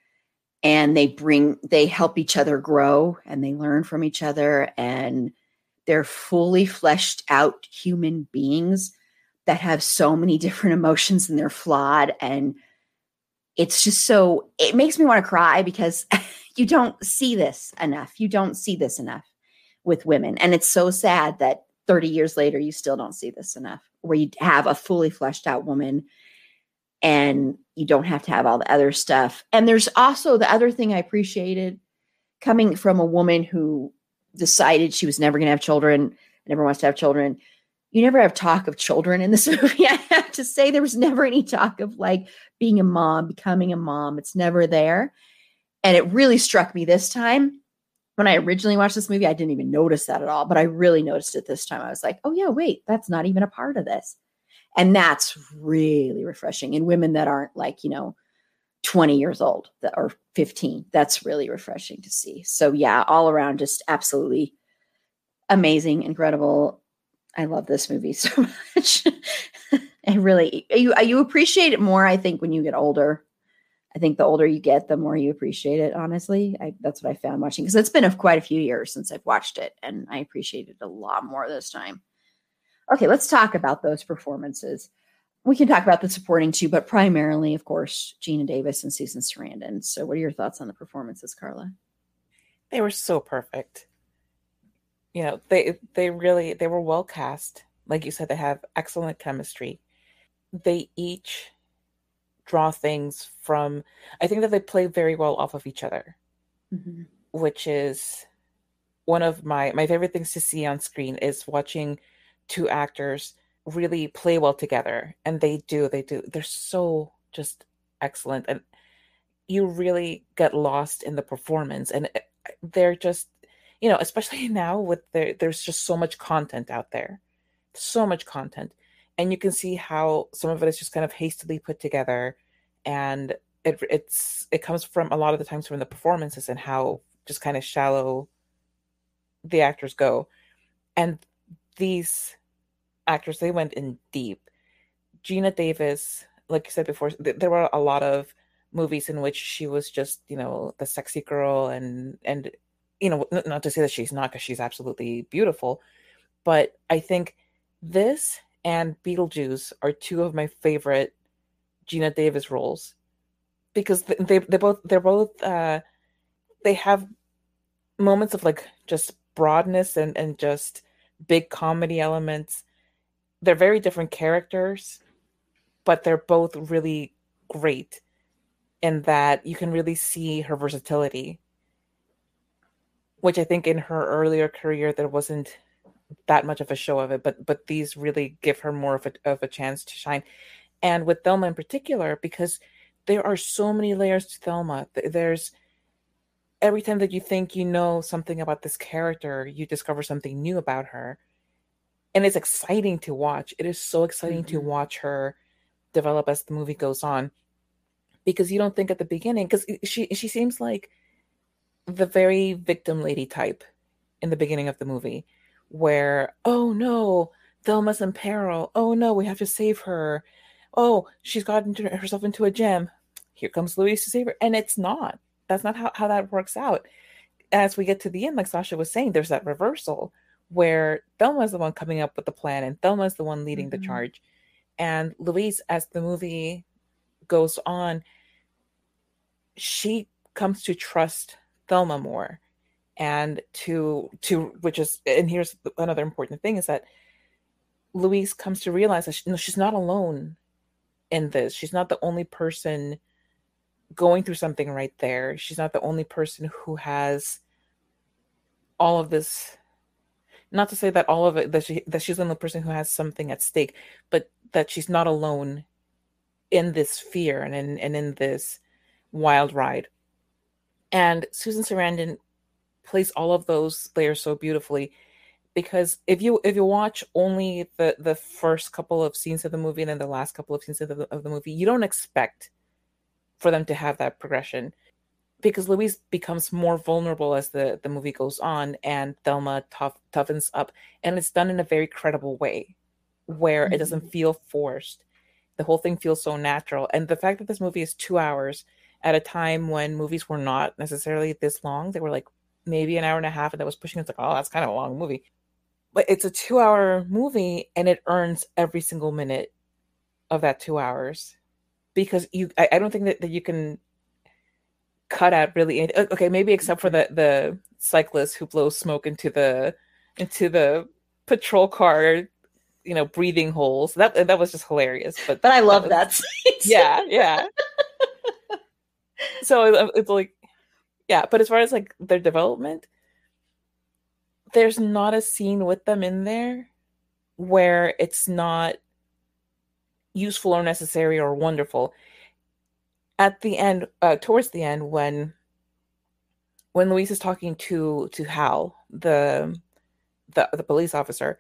Speaker 1: and they bring, they help each other grow and they learn from each other. And they're fully fleshed out human beings that have so many [laughs] different emotions and they're flawed. And it's just so, it makes me want to cry because [laughs] you don't see this enough. You don't see this enough with women. And it's so sad that 30 years later, you still don't see this enough, where you have a fully fleshed out woman and you don't have to have all the other stuff. And there's also the other thing I appreciated coming from a woman who decided she was never going to have children, never wants to have children. You never have talk of children in this [laughs] movie. I have to say, there was never any talk of like being a mom, becoming a mom. It's never there. And it really struck me this time. When I originally watched this movie, I didn't even notice that at all, but I really noticed it this time. I was like, oh, yeah, wait, that's not even a part of this. And that's really refreshing in women that aren't like, you know, 20 years old or 15. That's really refreshing to see. So, yeah, all around, just absolutely amazing, incredible. I love this movie [laughs] so much. I really, you, you appreciate it more, I think, when you get older. I think the older you get, the more you appreciate it. Honestly, I, that's what I found watching because it's been a, quite a few years since I've watched it, and I appreciate it a lot more this time. Okay, let's talk about those performances. We can talk about the supporting too, but primarily, of course, Geena Davis and Susan Sarandon. So, what are your thoughts on the performances, Carla?
Speaker 2: They were so perfect. You know, they they really they were well cast. Like you said, they have excellent chemistry. They each draw things from. I think that they play very well off of each other, mm-hmm. which is one of my my favorite things to see on screen is watching two actors really play well together and they do they do they're so just excellent and you really get lost in the performance and eh, they're just you know especially [laughs] now with there there's just so much content out there so much content and you can see how some of it is just kind of hastily put together and it it's it comes from a lot of the times from the performances and how just kind of shallow the actors go and these actors they went in deep. Geena davis like you said before th- there were a lot of movies in which she was just you know the sexy girl and and you know n- not to say that she's not because she's absolutely beautiful but i think this and beetlejuice are two of my favorite Geena davis roles because they they both they're both uh they have moments of like just broadness and and just big comedy elements they're very different characters, but they're both really great in that you can really see her versatility. Which I think in her earlier career there wasn't that much of a show of it, but but these really give her more of a of a chance to shine. And with Thelma in particular, because there are so many layers to Thelma. There's every time that you think you know something about this character, you discover something new about her and it's exciting to watch. It is so exciting mm-hmm. to watch her develop as the movie goes on because you don't think at the beginning because she she seems like the very victim lady type in the beginning of the movie where oh no Thelma's in peril. Oh no we have to save her. Oh she's gotten herself into a gem here comes Louise to save her. And it's not. That's not how, how that works out. As we get to the end like Sasha was saying there's that reversal where Thelma's the one coming up with the plan and Thelma's the one leading mm-hmm. the charge. And Louise, as the movie goes on, she comes to trust Thelma more and to to which is and here's another important thing is that Louise comes to realize that she, no, she's not alone in this. She's not the only person going through something right there. She's not the only person who has all of this not to say that all of it that she that she's the only person who has something at stake, but that she's not alone in this fear and in and in this wild ride. And Susan Sarandon plays all of those layers so beautifully because if you if you watch only the the first couple of scenes of the movie and then the last couple of scenes of the, of the movie, you don't expect for them to have that progression because Louise becomes more vulnerable as the, the movie goes on and Thelma tough, toughens up. And it's done in a very credible way where mm-hmm. it doesn't mm-hmm. feel forced. The whole thing feels so natural. And the fact that this movie is two hours at a time when movies were not necessarily this long, they were like maybe an hour and a half, and that was pushing. It's like, oh, that's kind of a long movie. But it's a two hour movie and it earns every single minute of that two hours because you I, I don't think that, that you can cut out really okay maybe except for the the cyclist who blows smoke into the into the patrol car you know breathing holes. That that was just hilarious but
Speaker 1: but i love
Speaker 2: that,
Speaker 1: was,
Speaker 2: that yeah yeah. So it's like yeah but as far as like their development there's not a scene with them in there where it's not useful or necessary or wonderful at the end uh towards the end when when louise is talking to to hal the the, the police officer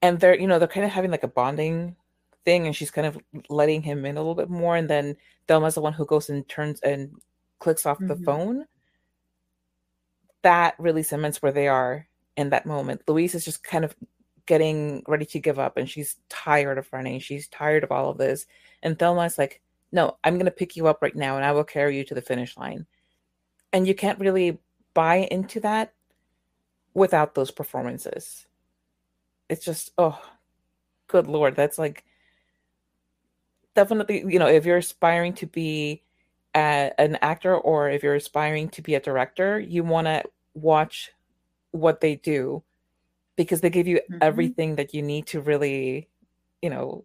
Speaker 2: and they're you know they're kind of having like a bonding thing and she's kind of letting him in a little bit more and then Thelma's the one who goes and turns and clicks off mm-hmm. the phone. That really cements where they are in that moment. Louise is just kind of getting ready to give up and she's tired of running. She's tired of all of this. And thelma's like no i'm going to pick you up right now and i will carry you to the finish line and you can't really buy into that without those performances it's just oh good lord that's like definitely you know if you're aspiring to be a, an actor or if you're aspiring to be a director you want to watch what they do because they give you mm-hmm. everything that you need to really you know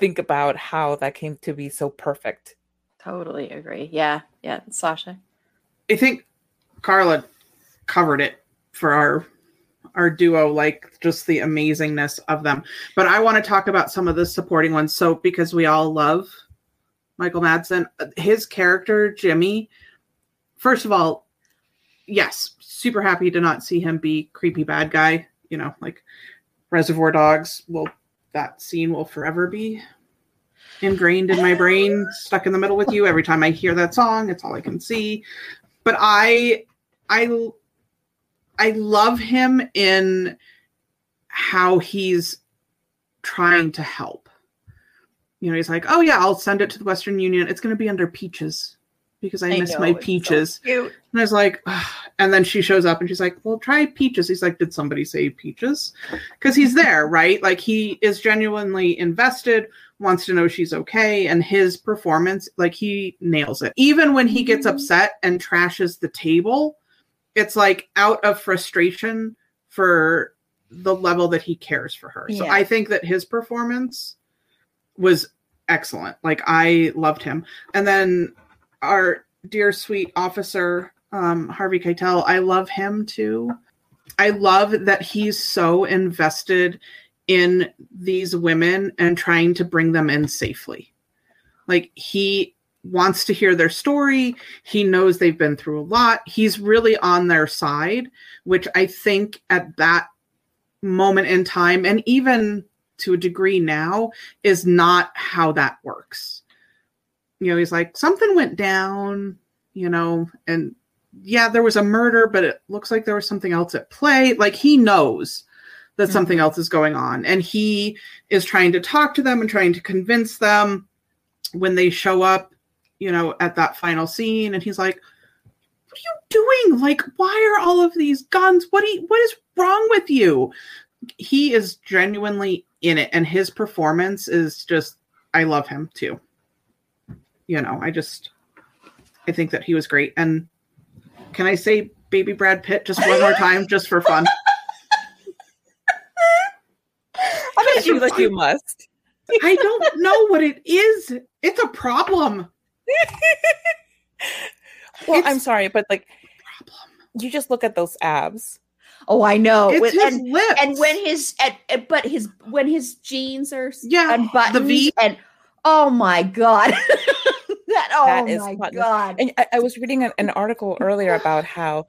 Speaker 2: think about how that came to be so perfect.
Speaker 1: Totally agree. Yeah yeah sasha?
Speaker 3: I think carla covered it for our our duo like just the amazingness of them. But i want to talk about some of the supporting ones. So because we all love michael madsen his character jimmy first of all yes super happy to not see him be creepy bad guy you know like reservoir dogs will that scene will forever be ingrained in my brain stuck in the middle with you every time i hear that song it's all i can see but i i I love him in how he's trying to help. You know, he's like, "Oh yeah, I'll send it to the Western Union. It's going to be under peaches because I, I miss know, my peaches." So and I was like, Ugh. And then she shows up and she's like, "Well, try peaches." He's like, "Did somebody say peaches?" Because he's there, right? Like he is genuinely invested, wants to know she's okay, and his performance, like he nails it. Even when he gets mm-hmm. upset and trashes the table, it's like out of frustration for the level that he cares for her. So. I think that his performance was excellent. Like I loved him. And then our dear sweet officer um, Harvey Keitel, I love him too. I love that he's so invested in these women and trying to bring them in safely. Like he wants to hear their story. He knows they've been through a lot. He's really on their side, which I think at that moment in time, and even to a degree now, is not how that works. You know, he's like, something went down, you know, and yeah, there was a murder, but it looks like there was something else at play. Like he knows that mm-hmm. something else is going on, and he is trying to talk to them and trying to convince them when they show up you know, at that final scene, and he's like, "What are you doing? Like, why are all of these guns? What you, what is wrong with you?" He is genuinely in it, and his performance is just. I love him too. You know, I just, I think that he was great. And can I say baby Brad Pitt just one more time, just for fun? [laughs]
Speaker 2: I bet you like you must.
Speaker 3: I don't know what it is. It's a problem. [laughs]
Speaker 2: well, it's I'm sorry, but like, problem. you just look at those abs.
Speaker 1: Oh, I know.
Speaker 3: It's
Speaker 1: With,
Speaker 3: his
Speaker 1: and,
Speaker 3: lips.
Speaker 1: and when his and, but his when his jeans are
Speaker 3: yeah
Speaker 1: unbuttoned the V and oh my god. [laughs] that oh that is my fun. god.
Speaker 2: And I, I was reading an, an, article earlier about how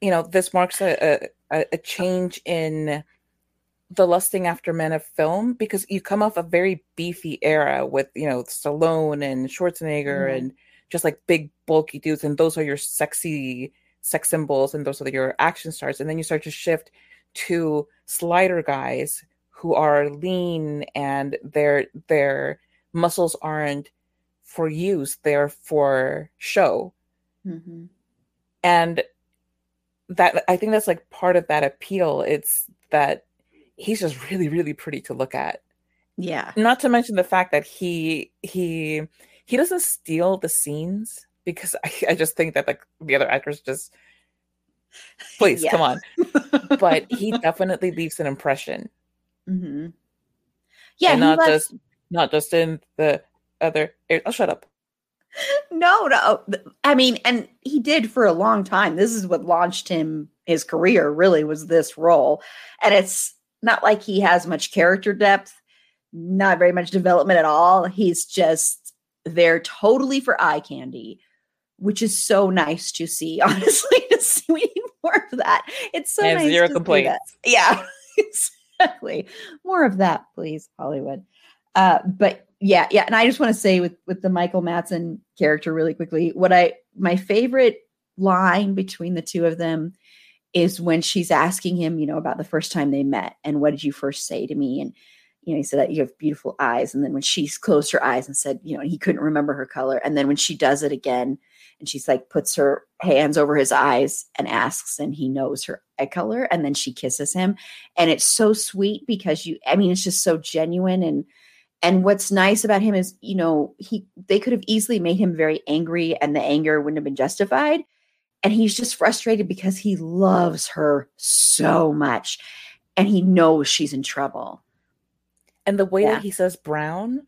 Speaker 2: you know this marks a, a, a change in the lusting after men of film because you come off a very beefy era with you know Stallone and Schwarzenegger mm. and just like big bulky dudes and those are your sexy sex symbols and those are your action stars and then you start to shift to slider guys who are lean and their their muscles aren't for use they're for show mm-hmm. and that i think that's like part of that appeal it's that he's just really really pretty to look at
Speaker 1: yeah
Speaker 2: not to mention the fact that he he he doesn't steal the scenes because [laughs] I, I just think that like the other actors just please come on. [laughs] but he definitely leaves an impression.
Speaker 1: Mm-hmm. Yeah,
Speaker 2: and not just not just in the other. I'll shut up.
Speaker 1: No, no. I mean, and he did for a long time. This is what launched him his career. Really, was this role, and it's not like he has much character depth, not very much development at all. He's just there totally for eye candy, which is so nice to see. [laughs] Honestly, to see we need more of that. It's so nice. Zero complaints. Yeah, [laughs] exactly. More of that, please, Hollywood. Uh, but yeah, yeah, and I just want to say with with the Michael Madsen character really quickly, what I my favorite line between the two of them is when she's asking him, you know, about the first time they met and what did you first say to me? And, you know, he said that you have beautiful eyes. And then when she's closed her eyes and said, you know, he couldn't remember her color. And then when she does it again and she's like puts her hands over his eyes and asks, and he knows her eye color. And then she kisses him. And it's so sweet because you, I mean, it's just so genuine. And, and what's nice about him is, you know, he, they could have easily made him very angry and the anger wouldn't have been justified and he's just frustrated because he loves her so much and he knows she's in trouble.
Speaker 2: And the way yeah. that he says brown,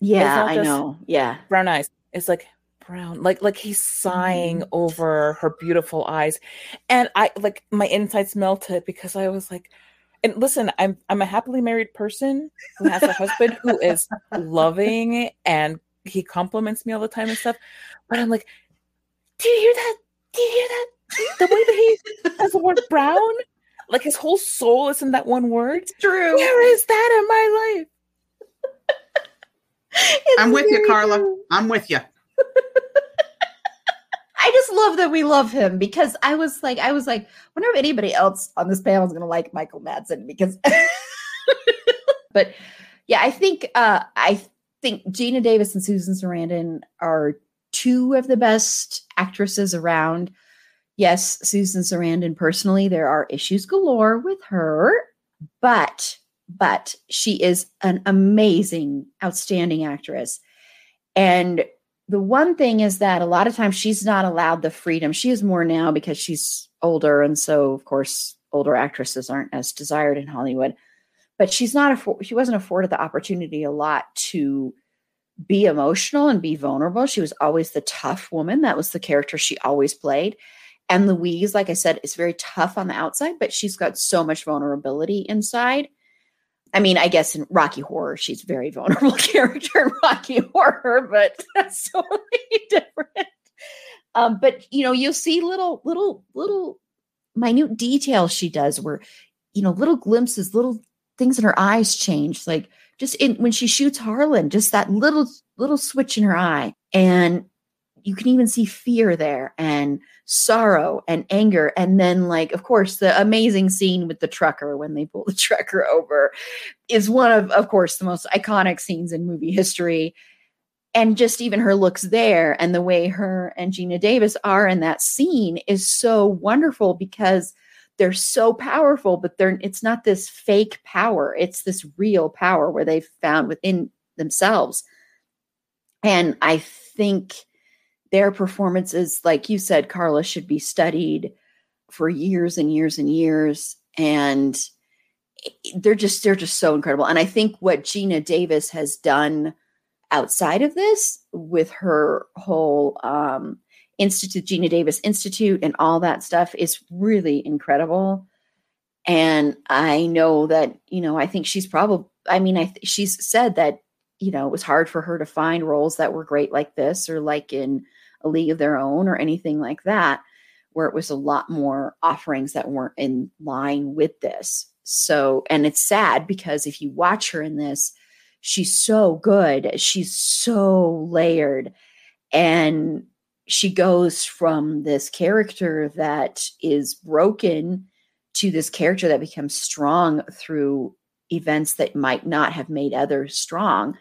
Speaker 1: yeah, I know. Yeah.
Speaker 2: Brown eyes. It's like brown. Like like he's sighing mm. over her beautiful eyes. And I like my insides melted because I was like and listen, I'm I'm a happily married person who has a husband who is loving and he compliments me all the time and stuff. But I'm like, do you hear that? Do you hear that? The way that he has the word brown, like his whole soul is in that one word.
Speaker 1: It's true.
Speaker 2: Where is that in my life? [laughs]
Speaker 3: I'm with you, Carla. True. I'm with you.
Speaker 1: I just love that we love him because I was like, I was like, wonder if anybody else on this panel is going to like Michael Madsen because, [laughs] but yeah, I think, uh, I think Geena Davis and Susan Sarandon are two of the best actresses around. Yes, Susan Sarandon personally, there are issues galore with her, but but she is an amazing, outstanding actress. And the one thing is that a lot of times she's not allowed the freedom. She is more now because she's older, and so of course older actresses aren't as desired in Hollywood. But she's not she wasn't afforded the opportunity a lot to be emotional and be vulnerable. She was always the tough woman. That was the character she always played. And Louise, like I said, is very tough on the outside, but she's got so much vulnerability inside. I mean, I guess in Rocky Horror, she's a very vulnerable [laughs] character in Rocky Horror, but [laughs] that's totally different. Um, but you know, you'll see little, little, little minute details she does where, you know, little glimpses, little things in her eyes change. Like just in when she shoots Harlan, just that little little switch in her eye. And you can even see fear there and sorrow and anger. And then, like, of course, the amazing scene with the trucker when they pull the [laughs] trucker over is one of, of course, the most iconic scenes in movie history. And just even her looks there and the way her and Geena Davis are in that scene is so wonderful because they're so powerful but they're it's not this fake power it's this real power where they've found within themselves and i think their performances like you said carla should be studied for years and years and years and they're just they're just so incredible and i think what Geena davis has done outside of this with her whole um Institute, Geena Davis Institute, and all that stuff is really incredible. And I know that, you know, I think she's probably, I mean, I th- she's said that, you know, it was hard for her to find roles that were great like this or like in A League of Their Own or anything like that, where it was a lot more offerings that weren't in line with this. So, and it's sad because if you watch her in this, she's so good. She's so layered. And she goes from this character that is broken to this character that becomes strong through events that might not have made others strong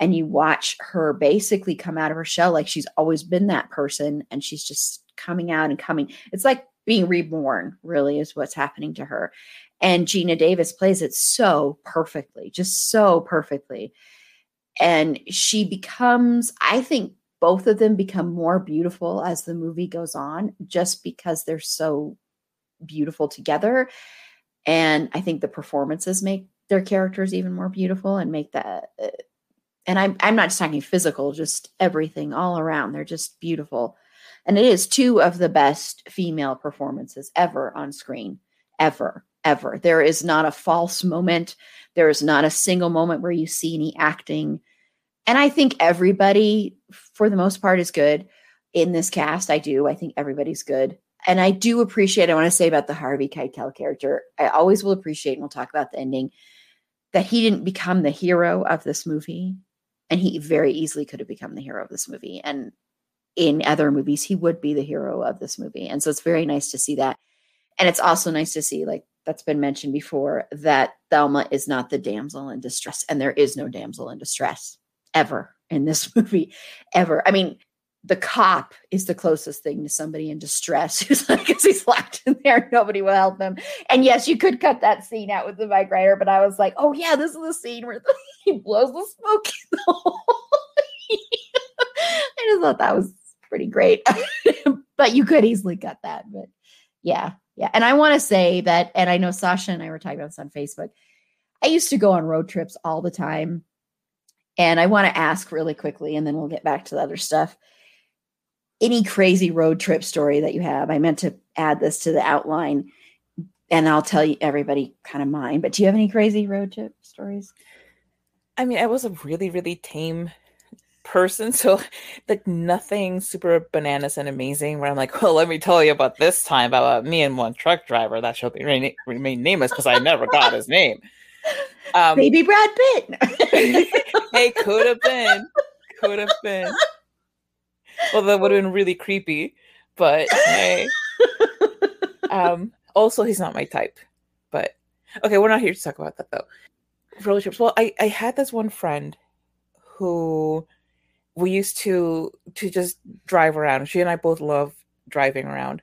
Speaker 1: and you watch her basically come out of her shell like she's always been that person and she's just coming out and coming it's like being reborn really is what's happening to her and Geena davis plays it so perfectly just so perfectly and she becomes i think both of them become more beautiful as the movie goes on, just because they're so beautiful together. And I think the performances make their characters even more beautiful and make that. Uh, And I'm I'm not just talking physical, just everything all around. They're just beautiful, and it is two of the best female performances ever on screen, ever, ever. There is not a false moment. There is not a single moment where you see any acting and I think everybody, for the most part, is good in this cast. I do. I think everybody's good. And I do appreciate, I want to say about the Harvey Keitel character, I always will appreciate, and we'll talk about the ending, that he didn't become the hero of this movie. And he very easily could have become the hero of this movie. And in other movies, he would be the hero of this movie. And so it's very nice to see that. And it's also nice to see, like that's been mentioned before, that Thelma is not the damsel in distress. And there is no damsel in distress ever in this [laughs] movie, ever. I mean, the cop is the closest thing to somebody in distress [laughs] who's like, because he's locked in there, nobody will help him. And yes, you could cut that scene out with the bike rider, but I was like, oh yeah, this is the scene where the, [laughs] he blows the smoke in the. [laughs] I just thought that was pretty great, but you could easily cut that. But yeah, yeah. And I want to say that, and I know Sasha and I were talking about this on Facebook. I used to go on road trips all the time and I want to ask really quickly, and then we'll get back to the other stuff. Any crazy road trip story that you have? I meant to add this to the outline, and I'll tell you everybody kind of mine. But do you have any crazy road trip stories?
Speaker 2: I mean, I was a really, really tame person, [laughs] so like nothing super bananas and amazing. Where I'm like, well, let me tell you about this time about me and one truck driver that shall be remain nameless because I never got his name. [laughs]
Speaker 1: Um, Maybe Brad Pitt. [laughs]
Speaker 2: hey, could have been. Could have been. Well, that would have been really creepy. But hey. [laughs] Um, also, he's not my type. But okay, we're not here to talk about that though. Trips. Well, I, I had this one friend who we used to to just drive around. She and I both love driving around.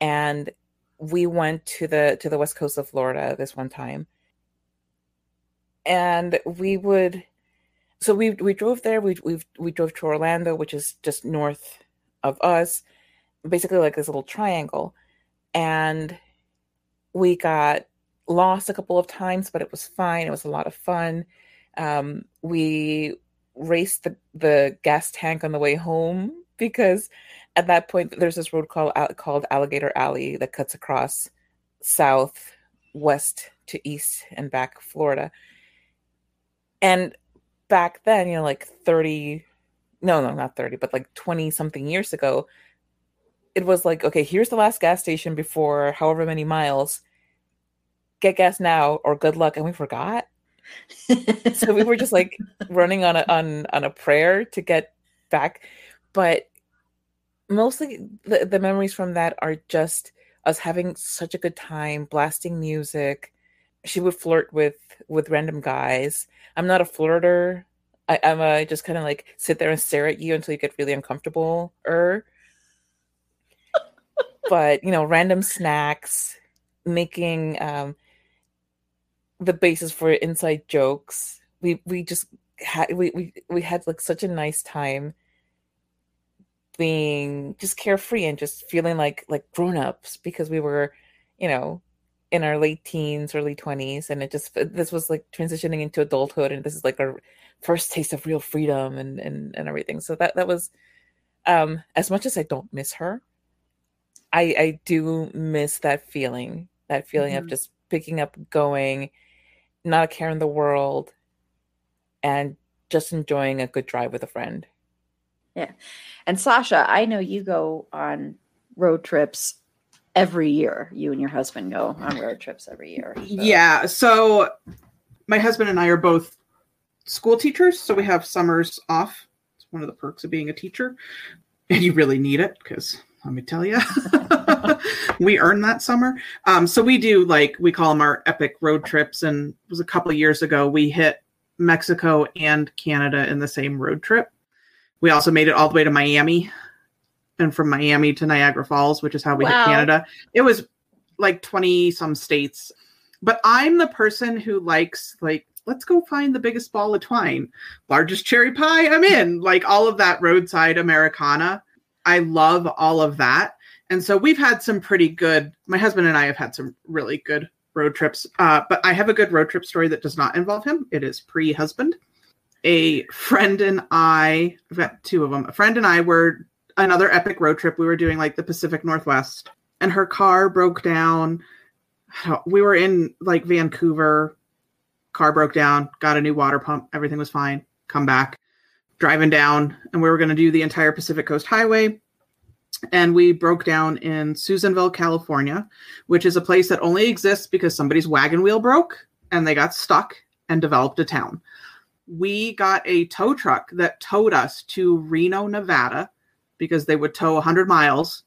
Speaker 2: And we went to the to the west coast of Florida this one time and we would so we we drove there. We we we drove to Orlando which is just north of us basically like this little triangle. And we got lost a couple of times but it was fine. It was a lot of fun. Um, we raced the, the gas tank on the way home because at that point there's this road called called Alligator Alley that cuts across south west to east and back Florida. And back then, you know, like 30, no, no, not 30, but like 20 something years ago, it was like, okay, here's the last gas station before however many miles. Get gas now or good luck. And we forgot. so we were just like [laughs] running on a on on a prayer to get back. But mostly the, the memories from that are just us having such a good time, blasting music. She would flirt with with random guys. I'm not a flirter. I, I'm a just kind of like sit there and stare at you until you get really uncomfortable. Er, [laughs] but you know, random snacks, making um, the basis for inside jokes. We we just had we we we had like such a nice time being just carefree and just feeling like like grown-ups because we were you know in our late teens, early 20s. And it just, this was like transitioning into adulthood. And this is like our first taste of real freedom and, and, and everything. So that, that was, um, as much as I don't miss her, I, I do miss that feeling, that feeling mm-hmm. of just picking up, going, not a care in the world, and just enjoying a good drive with a friend.
Speaker 1: Yeah. And Sasha, I know you go on road trips every year you and your husband go on [sighs] road trips every year.
Speaker 3: So. Yeah. So my husband and I are both school teachers, so we have summers off. It's one of the perks of being a teacher. And you really need it because let me tell you, [laughs] we earn that summer. Um, so we do like we call them our epic road trips. And it was a couple of years ago we hit Mexico and Canada in the same road trip. We also made it all the way to Miami and from Miami to Niagara Falls, which is how we wow. hit Canada. It was like 20 some states. But I'm the person who likes like let's go find the biggest ball of twine. Largest cherry pie, I'm in. Like all of that roadside Americana. I love all of that. And so we've had some pretty good, my husband and I have had some really good road trips. Uh, but I have a good road trip story that does not involve him. It is pre husband. A friend and I, I've got two of them. A friend and I were another epic road trip. We were doing like the Pacific Northwest, and her car broke down. We were in like Vancouver. Car broke down, got a new water pump. Everything was fine. Come back, driving down, and we were going to do the entire Pacific Coast Highway and we broke down in Susanville, California, which is a place that only exists because somebody's wagon wheel broke and they got stuck and developed a town. We got a tow truck that towed us to Reno, Nevada, because they would tow 100 miles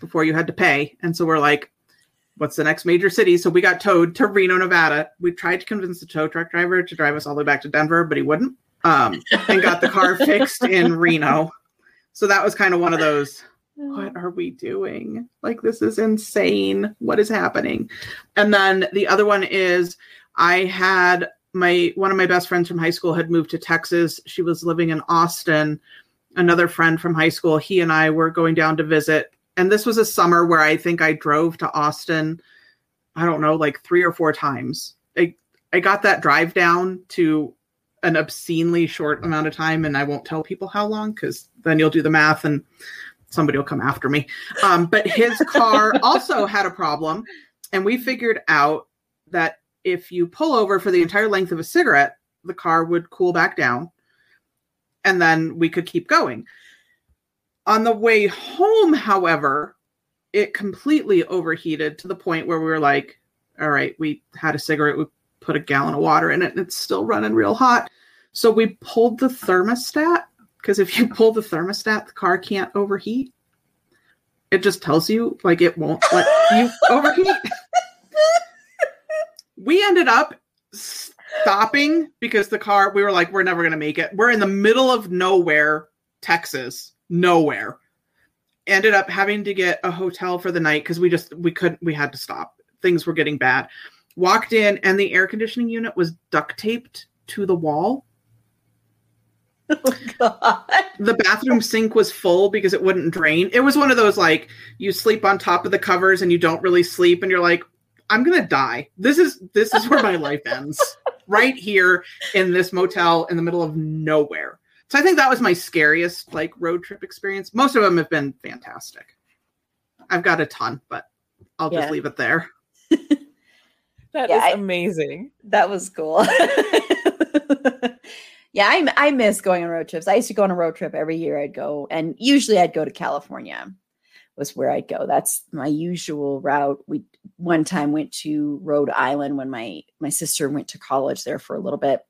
Speaker 3: before you had to pay. And so we're like, what's the next major city? So we got towed to Reno, Nevada. We tried to convince the tow truck driver to drive us all the way back to Denver, but he wouldn't. Um, and got the car [laughs] fixed in Reno. So that was kind of one of those what are we doing? Like, this is insane. What is happening? And then the other one is I had my one of my best friends from high school had moved to Texas. She was living in Austin. Another friend from high school, he and I were going down to visit. And this was a summer where I think I drove to Austin, I don't know, like three or four times. I, I got that drive down to an obscenely short amount of time, and I won't tell people how long because then you'll do the math and somebody will come after me. Um, but his car [laughs] also had a problem, and we figured out that if you pull over for the entire length of a cigarette, the car would cool back down, and then we could keep going. On the way home, however, it completely overheated to the point where we were like, all right, we had a cigarette, we put a gallon of water in it, and it's still running real hot. So we pulled the thermostat because if you [laughs] pull the thermostat, the car can't overheat. It just tells you like it won't let you overheat. [laughs] we ended up stopping because the car we were like we're never going to make it. We're in the middle of nowhere, Texas, nowhere. Ended up having to get a hotel for the night because we just we couldn't we had to stop. Things were getting bad. Walked in and the air conditioning unit was duct taped to the wall [laughs] Oh, God. The bathroom sink was full because it wouldn't drain. It was one of those like you sleep on top of the covers and you don't really sleep and you're like, I'm gonna die. This is this is where my life ends. Right here in this motel in the middle of nowhere. So I think that was my scariest like road trip experience. Most of them have been fantastic. I've got a ton, but I'll yeah. just leave it there. [laughs]
Speaker 2: that yeah, is amazing.
Speaker 1: I, that was cool. [laughs] yeah, I, I miss going on road trips. I used to go on a road trip every year. I'd go, and usually I'd go to California. Was where I'd go. That's my usual route. We one time went to Rhode Island when my my sister went to college there for a little bit,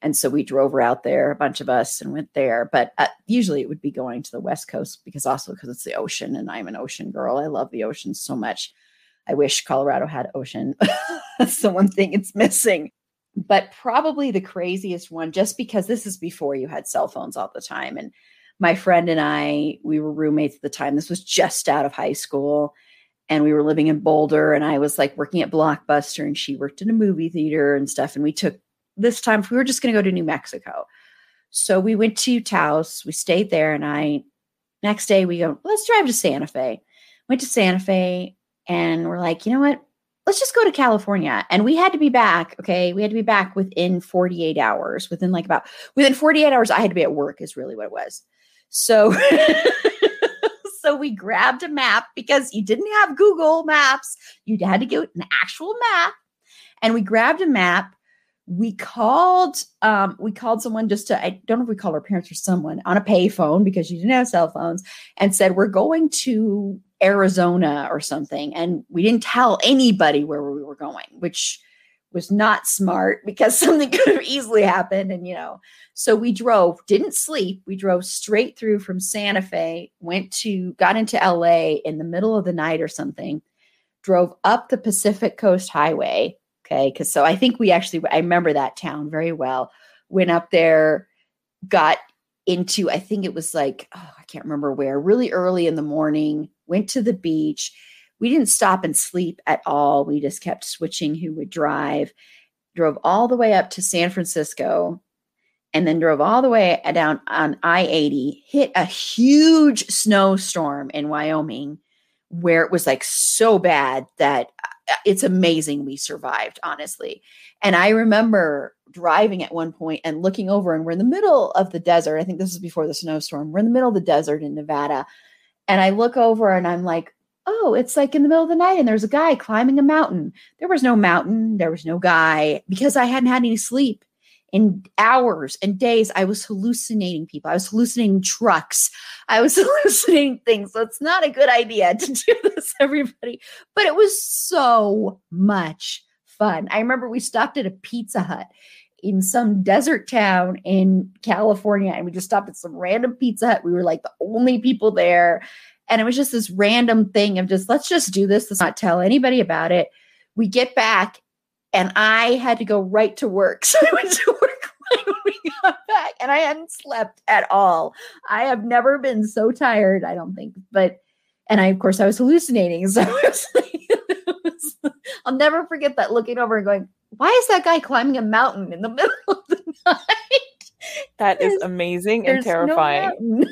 Speaker 1: and so we drove her out there, a bunch of us, and went there. But uh, usually it would be going to the West Coast because also because it's the ocean, and I'm an ocean girl. I love the ocean so much. I wish Colorado had ocean. [laughs] That's the one thing it's missing but probably the craziest one just because this is before you had cell phones all the time and my friend and I we were roommates at the time this was just out of high school and we were living in Boulder and I was like working at Blockbuster and she worked in a movie theater and stuff and we took this time we were just going to go to New Mexico so we went to Taos we stayed there and I next day we go let's drive to Santa Fe went to Santa Fe and we're like you know what let's just go to California. And we had to be back. Okay. We had to be back within 48 hours, within like about within 48 hours, I had to be at work, is really what it was. So, [laughs] so we grabbed a map because you didn't have Google Maps. You had to get an actual map. And we grabbed a map. We called, um, we called someone just to, I don't know if we called our parents or someone on a payphone because you didn't have cell phones and said, We're going to Arizona or something. And we didn't tell anybody where we were going, which was not smart because [laughs] something could have easily happened. And, you know, so we drove, didn't sleep. We drove straight through from Santa Fe, went to, got into LA in the middle of the night or something, drove up the Pacific Coast Highway. Okay. Cause so I think we actually, I remember that town very well. Went up there, got into, I think it was like, oh, I can't remember where, really early in the morning, went to the beach. We didn't stop and sleep at all. We just kept switching who would drive. drove all the way up to San Francisco, and then drove all the way down on I 80, hit a huge snowstorm in Wyoming where it was like so bad that uh, it's amazing we survived, honestly. And I remember driving at one point and looking over, and we're in the middle of the desert. I think this was before the snowstorm. We're in the middle of the desert in Nevada. And I look over and I'm like, oh, it's like in the middle of the night and there's a guy climbing a mountain. There was no mountain, there was no guy because I hadn't had any sleep in hours and days. I was hallucinating people, I was hallucinating trucks, I was [laughs] hallucinating things. So it's not a good idea to do [laughs] this, everybody. But it was so much fun. I remember we stopped at a Pizza Hut in some desert town in California and we just stopped at some random Pizza Hut. We were like the only people there and it was just this random thing of just, let's just do this. Let's not tell anybody about it. We get back and I had to go right to work. [laughs] So I went to work when [laughs] we got back and I hadn't slept at all. I have never been so tired, I don't think. But, and I, of course, I was hallucinating. [laughs] So was like, I'll never forget that looking over and going, why is that guy climbing a mountain in the middle of the night?
Speaker 2: That is amazing and terrifying. No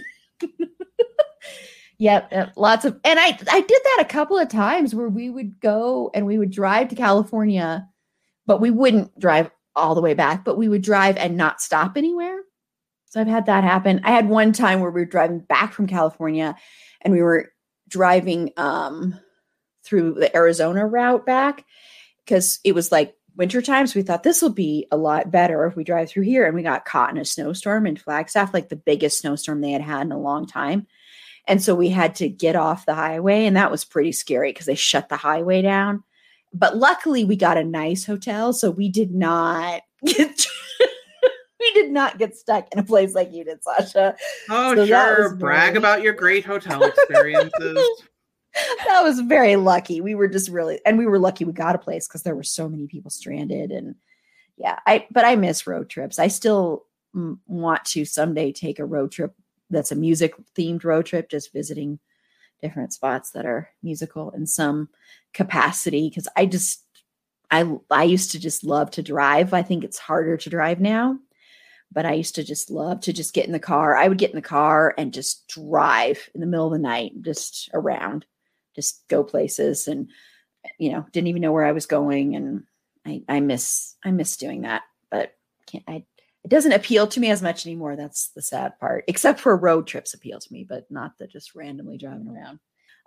Speaker 1: Yep, yep, lots of and I I did that a couple of times where we would go and we would drive to California, but we wouldn't drive all the way back, but we would drive and not stop anywhere. So I've had that happen. I had one time where we were driving back from California and we were driving um through the Arizona route back because it was like winter times. So we thought this will be a lot better if we drive through here. And we got caught in a snowstorm in Flagstaff, like the biggest snowstorm they had had in a long time. And so we had to get off the highway, and that was pretty scary because they shut the highway down. But luckily, we got a nice hotel, so we did not [laughs] get. [laughs] we did not get stuck in a place like you did, Sasha.
Speaker 3: Oh, so sure. Brag very... about your great hotel [laughs] experiences.
Speaker 1: that was very lucky. We were just really, and we were lucky we got a place because there were so many people stranded. And yeah, I, but I miss road trips. I still want to someday take a road trip that's a music themed road trip, just visiting different spots that are musical in some capacity. Because I just I I used to just love to drive. I think it's harder to drive now, but I used to just love to just get in the car. I would get in the car and just drive in the middle of the night, just around, just go places, and you know, didn't even know where I was going. And I I miss I miss doing that, but can't I it doesn't appeal to me as much anymore. That's the sad part, except for road trips appeal to me, but not the just randomly driving around.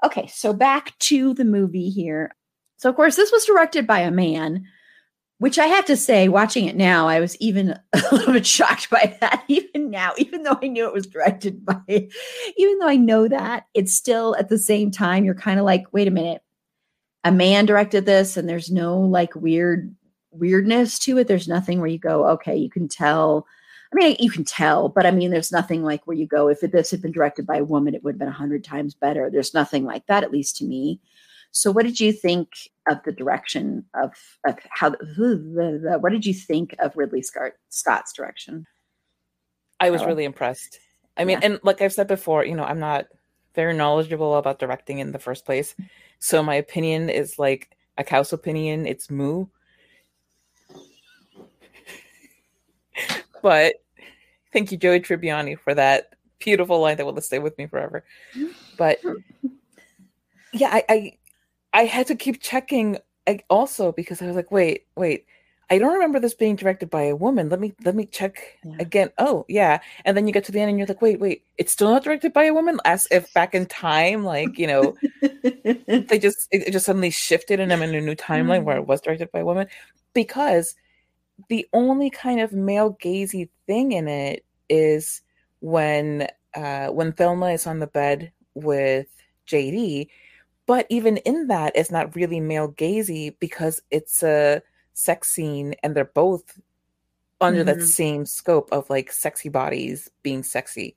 Speaker 1: Okay, so back to the movie here. So, of course, this was directed by a man, which I have to say, watching it now, I was even [laughs] a little bit shocked by that. [laughs] Even now, even though I knew it was directed [laughs] by, even though I know that, it's still at the same time, you're kind of like, wait a minute, a man directed this, and there's no like weird weirdness to it. There's nothing where you go, okay, you can tell. I mean, you can tell, but I mean, there's nothing like where you go, if this had been directed by a woman, it would have been a hundred times better. There's nothing like that, at least to me. So, what did you think of the direction of, of how? What did you think of Ridley Scott's direction?
Speaker 2: I was oh. really impressed. I mean, yeah. and like I've said before, you know, I'm not very knowledgeable about directing in the first place, so my opinion is like a cow's opinion. It's moo. But thank you, Joey Tribbiani, for that beautiful line that will stay with me forever. But [laughs] yeah, I, I, I had to keep checking also because I was like, wait, wait, I don't remember this being directed by a woman. Let me let me check yeah. again. Oh, yeah. And then you get to the end and you're like, wait, wait, it's still not directed by a woman? As if back in time, like, you know, [laughs] they just it, just suddenly shifted and I'm in a new timeline where it mm. was directed by a woman. Because the only kind of male gazy thing in it is when uh, when Thelma is on the bed with JD, but even in that, it's not really male gazy because it's a sex scene and they're both under mm-hmm. that same scope of like sexy bodies being sexy.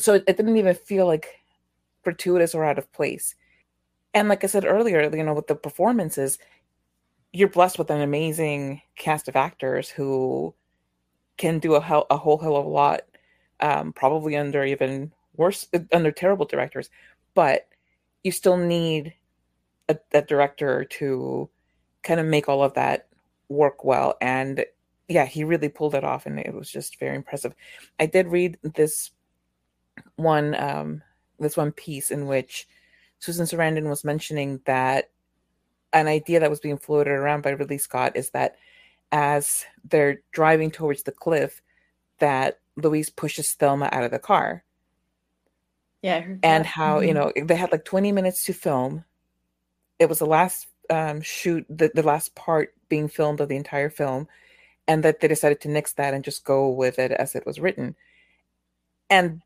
Speaker 2: So it, it didn't even feel like gratuitous or out of place. And like I said earlier, you know, with the performances, you're blessed with an amazing cast of actors who can do a, hell, a whole hell of a lot, um, probably under even worse, under terrible directors. But you still need a, a director to kind of make all of that work well. And yeah, he really pulled it off, and it was just very impressive. I did read this one um, this one piece in which Susan Sarandon was mentioning that an idea that was being floated around by Ridley Scott is that as they're driving towards the cliff, that Louise pushes Thelma out of the car.
Speaker 1: Yeah,
Speaker 2: and how mm-hmm. you know they had like 20 minutes to film. It was the last um, shoot, the, the last part being filmed of the entire film, and that they decided to nix that and just go with it as it was written. And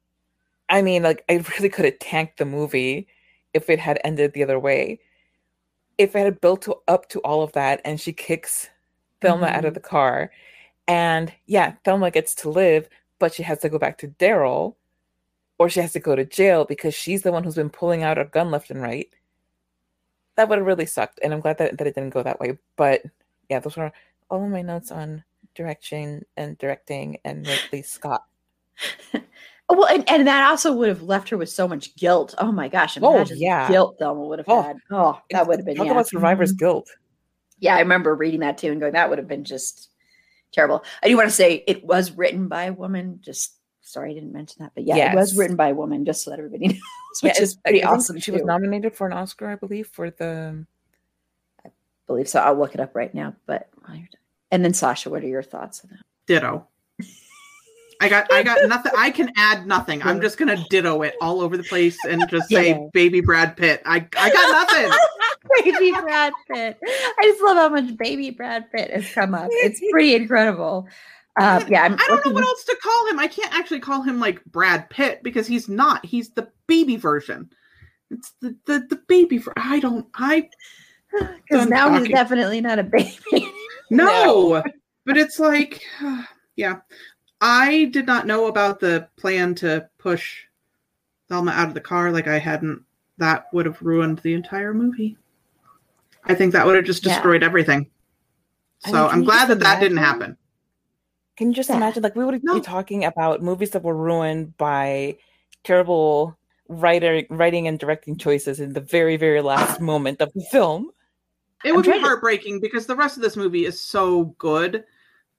Speaker 2: I mean, like, I [laughs] really could have tanked the movie if it had ended the other way. If it had built to, up to all of that and she kicks Thelma mm-hmm. out of mm-hmm. the car, and yeah, Thelma gets to live, but she has to go back to Darryl, or she has to go to jail because she's the one who's been pulling out a gun left and right. That would have really sucked, and I'm glad that, that it didn't go that way. But yeah, those were all of my notes on direction and directing and Ridley Scott. [laughs]
Speaker 1: Well, and, and that also would have left her with so much guilt. Oh my gosh!
Speaker 2: oh yeah,
Speaker 1: guilt Thelma would have oh, had. Oh, that would have been.
Speaker 2: Talk yeah. about survivor's mm-hmm. guilt.
Speaker 1: Yeah, I remember reading that too and going, "That would have been just terrible." I do want to say it was written by a woman. Just sorry, I didn't mention that, but yeah, yes. it was written by a woman. Just so that everybody [laughs] knows, which yeah, is pretty awesome.
Speaker 2: She too. was nominated for an Oscar, I believe, for the.
Speaker 1: I believe so. I'll look it up right now. But and then Sasha, what are your thoughts on that?
Speaker 3: Ditto. I got I got [laughs] nothing. I can add nothing. I'm just gonna ditto it all over the place and just say yeah. baby Brad Pitt. I I got nothing. [laughs]
Speaker 1: baby Brad Pitt. I just love how much baby Brad Pitt has come up. It's pretty incredible. Uh, yeah, I'm
Speaker 3: I do not know what else to call him. I can't actually call him like Brad Pitt because he's not. He's the baby version. It's the the, the baby. For, I don't. I [sighs]
Speaker 1: because now talking. he's definitely not a baby. [laughs]
Speaker 3: no, no. but it's like, uh, [sighs] yeah. I did not know about the plan to push Thelma out of the car. Like I hadn't. That would have ruined the entire movie. I think that would have just destroyed yeah. everything. So I am glad that imagine? that didn't happen.
Speaker 2: Can you just yeah. imagine? Like we would no. be talking about movies that were ruined by terrible writer writing and directing choices in the very very last [laughs] moment of the film.
Speaker 3: It would be heartbreaking to... because the rest of this movie is so good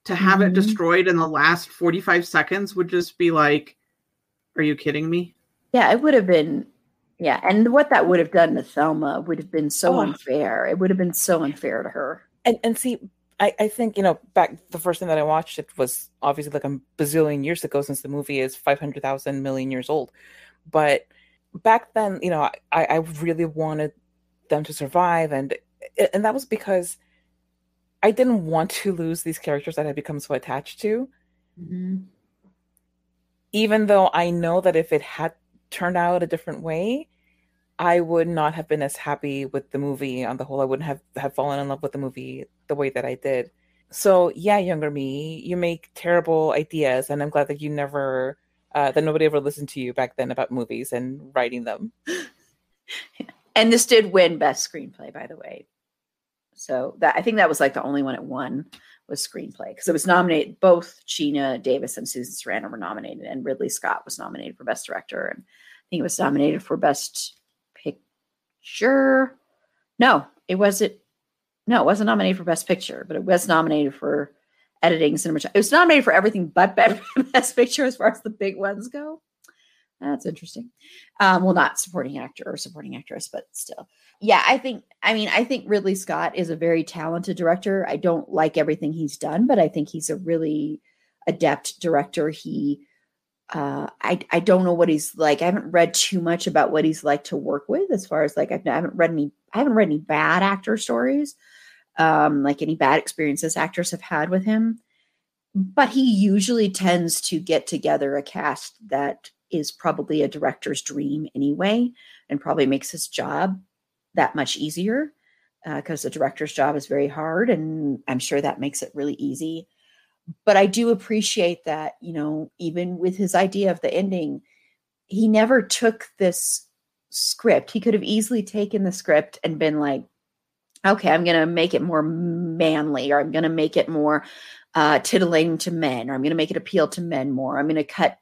Speaker 3: to have mm-hmm. it destroyed in the last 45 seconds would just be like are you kidding me
Speaker 1: yeah it would have been yeah and what that would have done to thelma would have been so oh. unfair it would have been so unfair to her
Speaker 2: and and see I, I think you know back the first time that I watched it was obviously like a bazillion years ago since the movie is five hundred thousand million years old, but back then you know I, I really wanted them to survive and and that was because I didn't want to lose these characters that I become so attached to. Mm-hmm. Even though I know that if it had turned out a different way, I would not have been as happy with the movie on the whole. I wouldn't have, have fallen in love with the movie the way that I did. So yeah, younger me, you make terrible ideas, and I'm glad that you never uh, that nobody ever listened to you back then about movies and writing them. [laughs]
Speaker 1: and this did win best screenplay, by the way. So that I think that was like the only one it won was screenplay because it was nominated. Both Geena Davis and Susan Sarandon were nominated, and Ridley Scott was nominated for best director, and I think it was nominated for best picture. No, it wasn't. No, it wasn't nominated for best picture, but it was nominated for editing, cinematography. It was nominated for everything but [laughs] best picture as far as the big ones go. That's interesting. Um, well, not supporting actor or supporting actress, but still. Yeah, I think, I mean, I think Ridley Scott is a very talented director. I don't like everything he's done, but I think he's a really adept director. He, uh, I, I don't know what he's like. I haven't read too much about what he's like to work with as far as like, I've, I haven't read any, I haven't read any bad actor stories, um, like any bad experiences actors have had with him. But he usually tends to get together a cast that is probably a director's dream anyway, and probably makes his job that much easier because uh, the director's job is very hard, and I'm sure that makes it really easy. But I do appreciate that, you know, even with his idea of the ending, he never took this script. He could have easily taken the script and been like, okay, I'm going to make it more manly, or I'm going to make it more uh, titillating to men, or I'm going to make it appeal to men more. I'm going to cut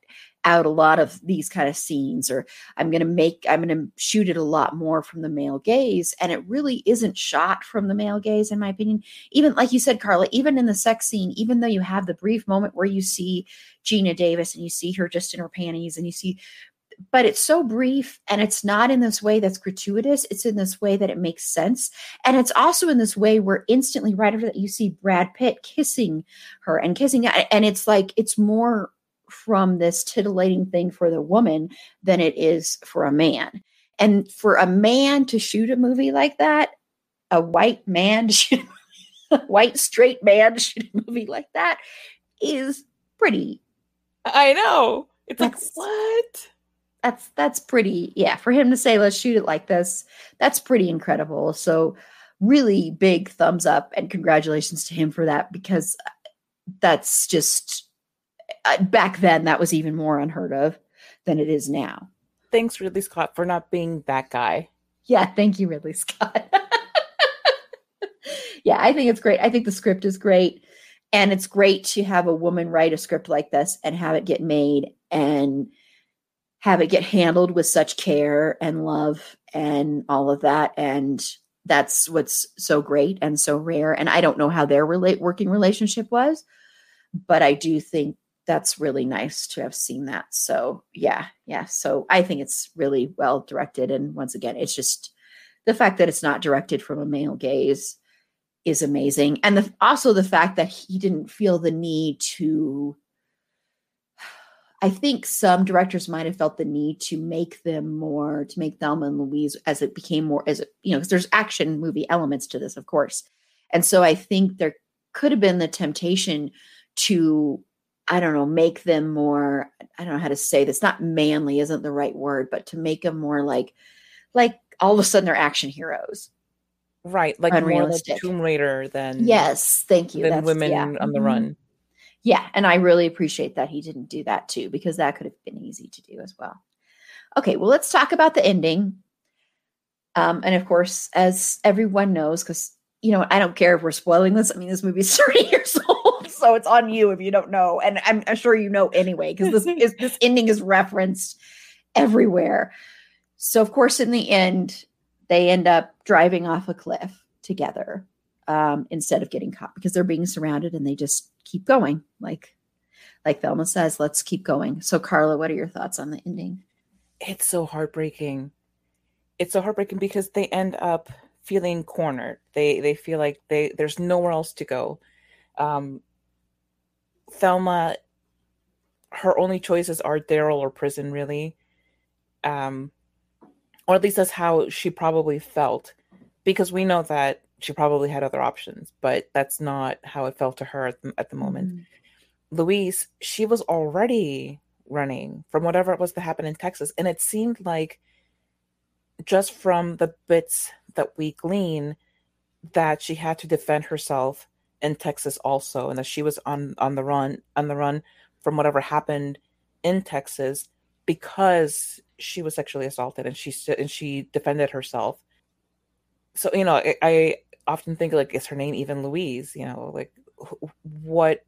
Speaker 1: out a lot of these kind of scenes or i'm going to make i'm going to shoot it a lot more from the male gaze and it really isn't shot from the male gaze in my opinion. Even like you said carla even in the sex scene even though you have the brief moment where you see Geena davis and you see her just in her panties and you see but it's so brief and it's not in this way that's gratuitous it's in this way that it makes sense and it's also in this way where instantly right after that you see brad pitt kissing her and kissing and it's like it's more from this titillating thing for the woman than it is for a man. And for a man to shoot a movie like that a white man to [laughs] shoot a white straight man to shoot a movie like that is pretty
Speaker 2: i know. It's like what?
Speaker 1: That's that's pretty yeah for him to say let's shoot it like this that's pretty incredible. So really big thumbs up and congratulations to him for that because that's just uh, Uh, back then that was even more unheard of than it is now.
Speaker 2: Thanks ridley scott for not being that guy.
Speaker 1: Yeah thank you ridley scott. [laughs] Yeah i think it's great. I think the script is great and it's great to have a woman write a script like this and have it get made and have it get handled with such care and love and all of that and that's what's so great and so rare and i don't know how their relate working relationship was but i do think that's really nice to have seen that. So yeah yeah. So i think it's really well directed and once again it's just the fact that it's not directed from a male gaze is amazing. And the, also the fact that he didn't feel the need to [sighs] I think some directors might have felt the need to make them more, to make Thelma and Louise as it became more, as it, you know, because there's action movie elements to this, of course. And so I think there could have been the temptation to, I don't know, make them more, I don't know how to say this, not manly isn't the right word, but to make them more like, like all of a sudden they're action heroes.
Speaker 2: Right. Like more like Tomb Raider than.
Speaker 1: Yes. Thank you.
Speaker 2: Than That's, women yeah. on the mm-hmm. run
Speaker 1: yeah and i really appreciate that he didn't do that too because that could have been easy to do as well okay well let's talk about the ending um, and of course as everyone knows because you know i don't care if we're spoiling this i mean this movie's [laughs] 30 years old so it's on you if you don't know and i'm, I'm sure you know anyway because this is [laughs] this ending is referenced everywhere so of course in the end they end up driving off a cliff together um, instead of getting caught because they're being surrounded and they just keep going. Like, like Thelma says, let's keep going. So, Carla, what are your thoughts on the ending?
Speaker 2: It's so heartbreaking. It's so heartbreaking because they end up feeling cornered. They they feel like they there's nowhere else to go. Um, Thelma, her only choices are Darryl or prison, really. Um, or at least that's how she probably felt, because we know that she probably had other options, but that's not how it felt to her at the, at the moment. Mm-hmm. Louise, she was already running from whatever it was that happened in Texas. And it seemed like just from the bits that we glean that she had to defend herself in Texas also and that she was on on the run on the run from whatever happened in Texas because she was sexually assaulted and she and she defended herself. So you know I, I often think like is her name even louise? You know like what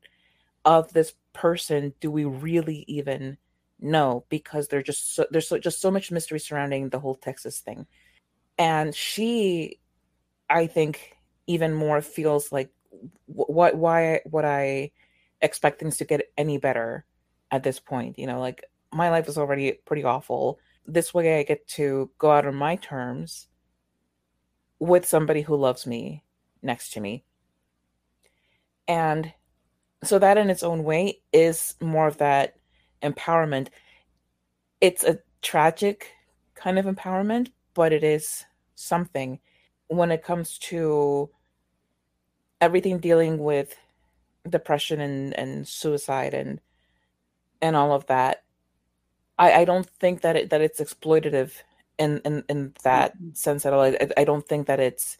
Speaker 2: of this person do we really even know? Because there's just so, there's so, just so much mystery surrounding the whole texas thing. And she i think even more feels like what why would i expect things to get any better at this point you know like my life is already pretty awful this way i get to go out on my terms with somebody who loves me next to me. And so that in its own way is more of that empowerment. It's a tragic kind of empowerment, but it is something when it comes to everything dealing with depression and, and suicide and and all of that. I, I don't think that it that it's exploitative in in, in that mm-hmm. sense at all. I, I don't think that it's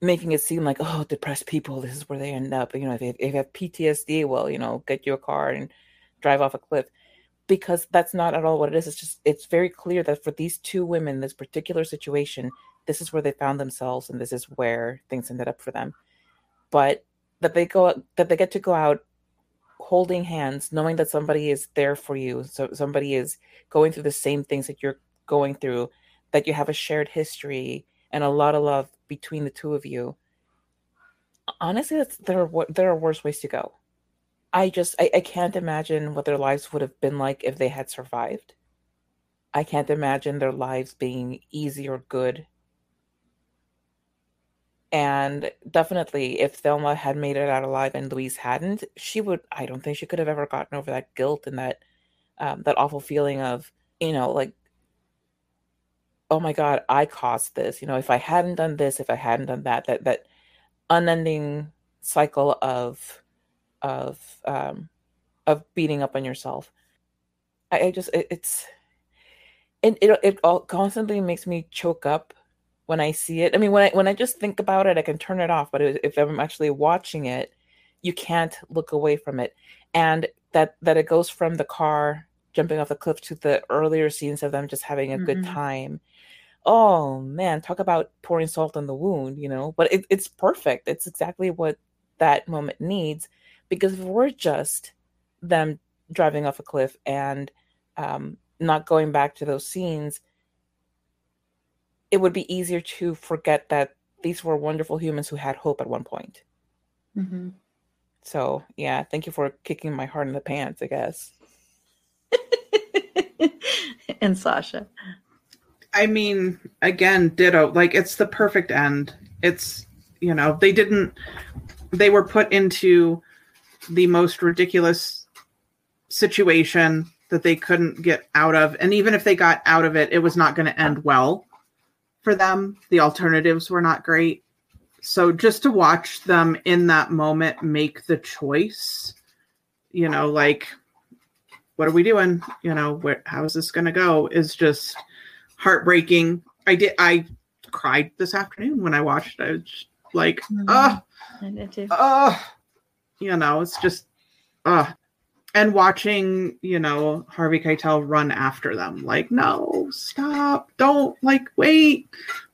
Speaker 2: making it seem like oh depressed people this is where they end up you know if they, if they have ptsd well you know get you a car and drive off a cliff because that's not at all what it is it's just it's very clear that for these two women this particular situation this is where they found themselves and this is where things ended up for them but that they go that they get to go out holding hands, knowing that somebody is there for you, so somebody is going through the same things that you're going through, that you have a shared history and a lot of love between the two of you. Honestly, that's there are there are worse ways to go. I just I, I can't imagine what their lives would have been like if they had survived. I can't imagine their lives being easy or good. And definitely, if Thelma had made it out alive and Louise hadn't, she would. I don't think she could have ever gotten over that guilt and that um, that awful feeling of you know like oh my god i caused this you know if i hadn't done this if i hadn't done that that that unending cycle of of um of beating up on yourself i, I just it, it's it, it it all constantly makes me choke up when i see it i mean when i when i just think about it i can turn it off but if i'm actually watching it you can't look away from it and that that it goes from the car jumping off the cliff to the earlier scenes of them just having a mm-hmm. good time oh man, talk about pouring salt on the wound, you know. But it, it's perfect. It's exactly what that moment needs because if we're just them driving off a cliff and um, not going back to those scenes, it would be easier to forget that these were wonderful humans who had hope at one point. Mm-hmm. So, yeah, thank you for kicking my heart in the pants, I guess. [laughs]
Speaker 1: and Sasha.
Speaker 3: I mean, again, ditto. Like it's the perfect end. It's you know they didn't. They were put into the most ridiculous situation that they couldn't get out of, and even if they got out of it, it was not going to end well for them. The alternatives were not great. So just to watch them in that moment make the choice, you know, like what are we doing? You know, where, how is this going to go? Is just heartbreaking. I did. I cried this afternoon when I watched. It. I was like, ah, mm-hmm. ah, you know, it's just, ah. And watching, you know, Harvey Keitel run after them, like, no, stop, don't, like, wait,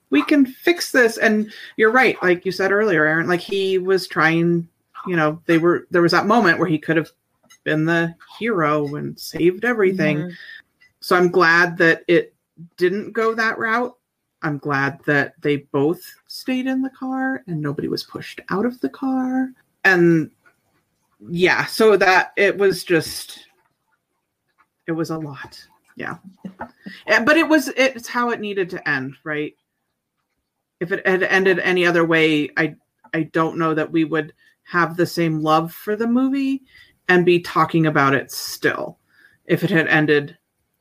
Speaker 3: we can fix this. And you're right, like you said earlier, Erin, like he was trying, you know, they were, there was that moment where he could have been the hero and saved everything. Mm-hmm. So I'm glad that it didn't go that route. I'm glad that they both stayed in the car and nobody was pushed out of the car. And yeah, so that it was just it was a lot. Yeah. [laughs] Eh, but it was it's how it needed to end, right? If it had ended any other way, I I don't know that we would have the same love for the movie and be talking about it still if it had ended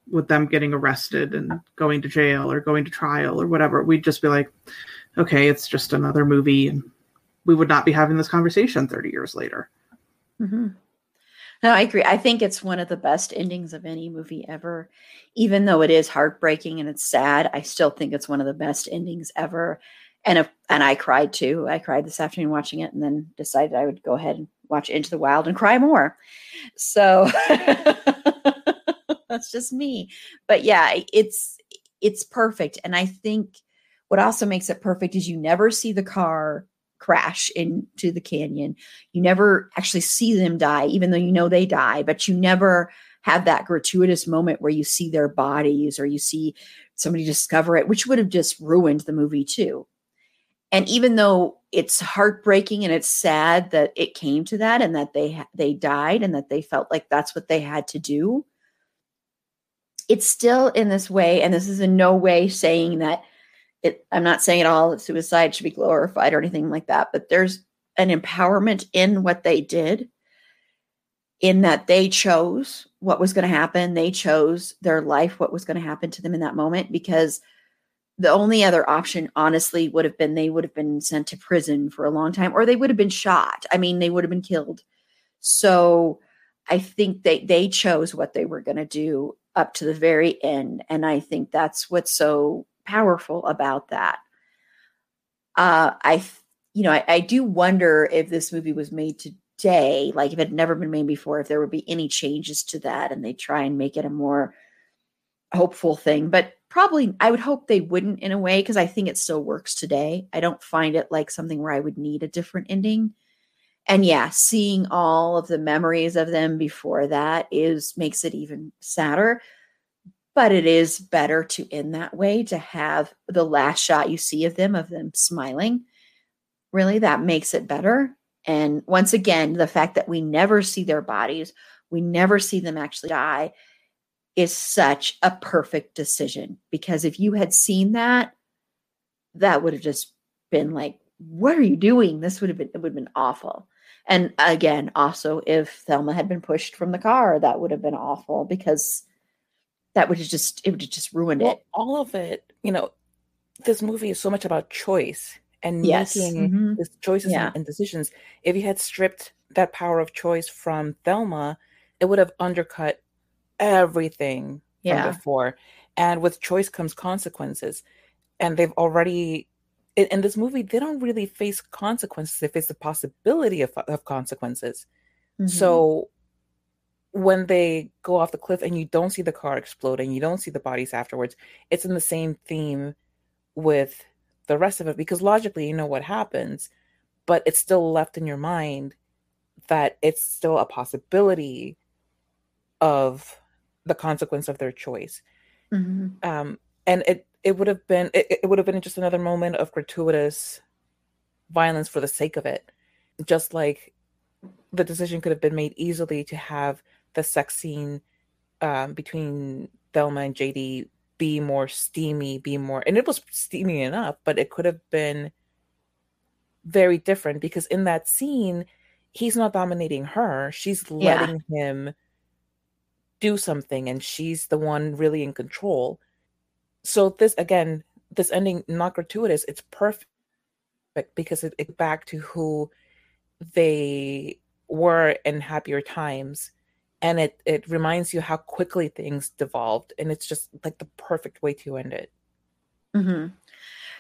Speaker 3: with them getting arrested and going to jail or going to trial or whatever, we'd just be like, okay, it's just another movie. And we would not be having this conversation 30 years later.
Speaker 1: Mm-hmm. No, I agree. I think it's one of the best endings of any movie ever. Even though it is heartbreaking and it's sad, I still think it's one of the best endings ever. And if, and I cried too. I cried this afternoon watching it and then decided I would go ahead and watch Into the Wild and cry more. So [laughs] that's just me. But yeah, it's it's perfect. And I think what also makes it perfect is you never see the car crash into the canyon. You never actually see them die, even though you know they die, but you never have that gratuitous moment where you see their bodies or you see somebody discover it, which would have just ruined the movie too. And even though it's heartbreaking and it's sad that it came to that and that they they died and that they felt like that's what they had to do, it's still in this way, and this is in no way saying that it, I'm not saying at all that suicide should be glorified or anything like that, but there's an empowerment in what they did, in that they chose what was going to happen. They chose their life, what was going to happen to them in that moment, because the only other option, honestly, would have been they would have been sent to prison for a long time, or they would have been shot. I mean, they would have been killed. So I think they they chose what they were going to do up to the very end. And I think that's what's so powerful about that. Uh, I, you know, I, I do wonder if this movie was made today, like if it had never been made before, if there would be any changes to that and they try and make it a more hopeful thing. But probably, I would hope they wouldn't in a way because I think it still works today. I don't find it like something where I would need a different ending. and yeah, seeing all of the memories of them before that is makes it even sadder. But it is better to end that way to have the last shot you see of them, of them smiling. Really, that makes it better. And once again, the fact that we never see their bodies, we never see them actually die, is such a perfect decision. Because if you had seen that, that would have just been like, what are you doing? This would have been, it would have been awful. And again, also, if Thelma had been pushed from the car, that would have been awful because that would have just it would have just ruined well, it.
Speaker 2: All of it, you know, this movie is so much about choice and yes. making mm-hmm. choices yeah. and decisions. If you had stripped that power of choice from Thelma, it would have undercut everything yeah. from before. And with choice comes consequences. And they've already in, in, this movie they don't really face consequences they face the possibility of, of consequences mm-hmm. so when they go off the cliff and you don't see the car explode and you don't see the bodies afterwards it's in the same theme with the rest of it because logically you know what happens but it's still left in your mind that it's still a possibility of the consequence of their choice mm-hmm. um, and it it would have been it, it would have been just another moment of gratuitous violence for the sake of it just like the decision could have been made easily to have the sex scene um, between Thelma and JD be more steamy, be more, and it was steamy enough, but it could have been very different because in that scene, he's not dominating her; she's letting yeah. him do something, and she's the one really in control so this again this ending not gratuitous it's perfect because it, it back to who they were in happier times and it it reminds you how quickly things devolved and it's just like the perfect way to end it
Speaker 1: mm-hmm.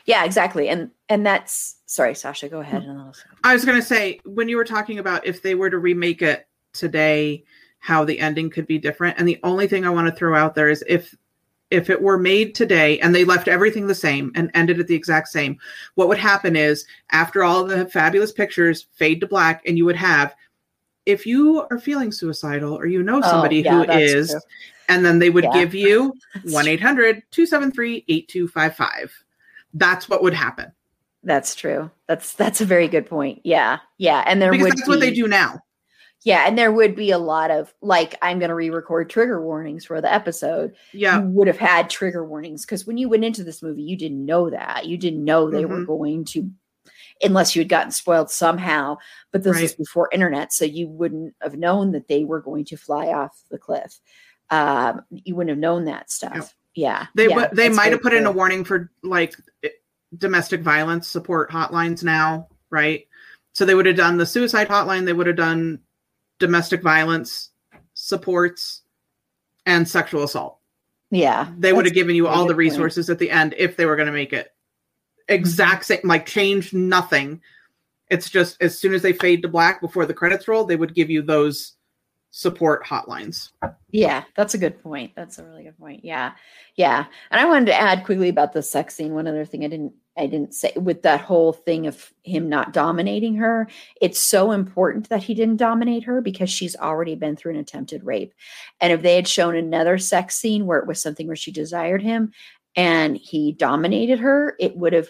Speaker 1: yeah exactly and and that's sorry sasha go ahead
Speaker 3: and i was going to say when you were talking about if they were to remake it today how the ending could be different and the only thing i want to throw out there is if if it were made today and they left everything the same and ended at the exact same, what would happen is after all the fabulous pictures fade to black, and you would have, if you are feeling suicidal or you know oh, somebody oh, yeah, who is, true. and then they would yeah. give you [laughs] 1 800 273 8255. That's what would happen.
Speaker 1: That's true. That's that's a very good point. Yeah, yeah, and there because would
Speaker 3: that's be, what they do now.
Speaker 1: Yeah, and there would be a lot of like I'm going to re-record trigger warnings for the episode.
Speaker 3: Yeah,
Speaker 1: you would have had trigger warnings because when you went into this movie, you didn't know that. You didn't know they mm-hmm. were going to, unless you had gotten spoiled somehow. But this right. was before internet, so you wouldn't have known that they were going to fly off the cliff. Um, you wouldn't have known that stuff. Yep. Yeah,
Speaker 3: they
Speaker 1: yeah,
Speaker 3: they might have put cool. in a warning for like domestic violence support hotlines now, right? So they would have done the suicide hotline. They would have done domestic violence supports and sexual assault.
Speaker 1: Yeah.
Speaker 3: They would have given you all the resources point. at the end if they were going to make it exact same, like change nothing. It's just as soon as they fade to black before the credits roll, they would give you those support hotlines.
Speaker 1: Yeah, that's a good point. That's a really good point. Yeah. Yeah. And I wanted to add quickly about the sex scene. One other thing I didn't I didn't say with that whole thing of him not dominating her. It's so important that he didn't dominate her because she's already been through an attempted rape. And if they had shown another sex scene where it was something where she desired him and he dominated her, it would have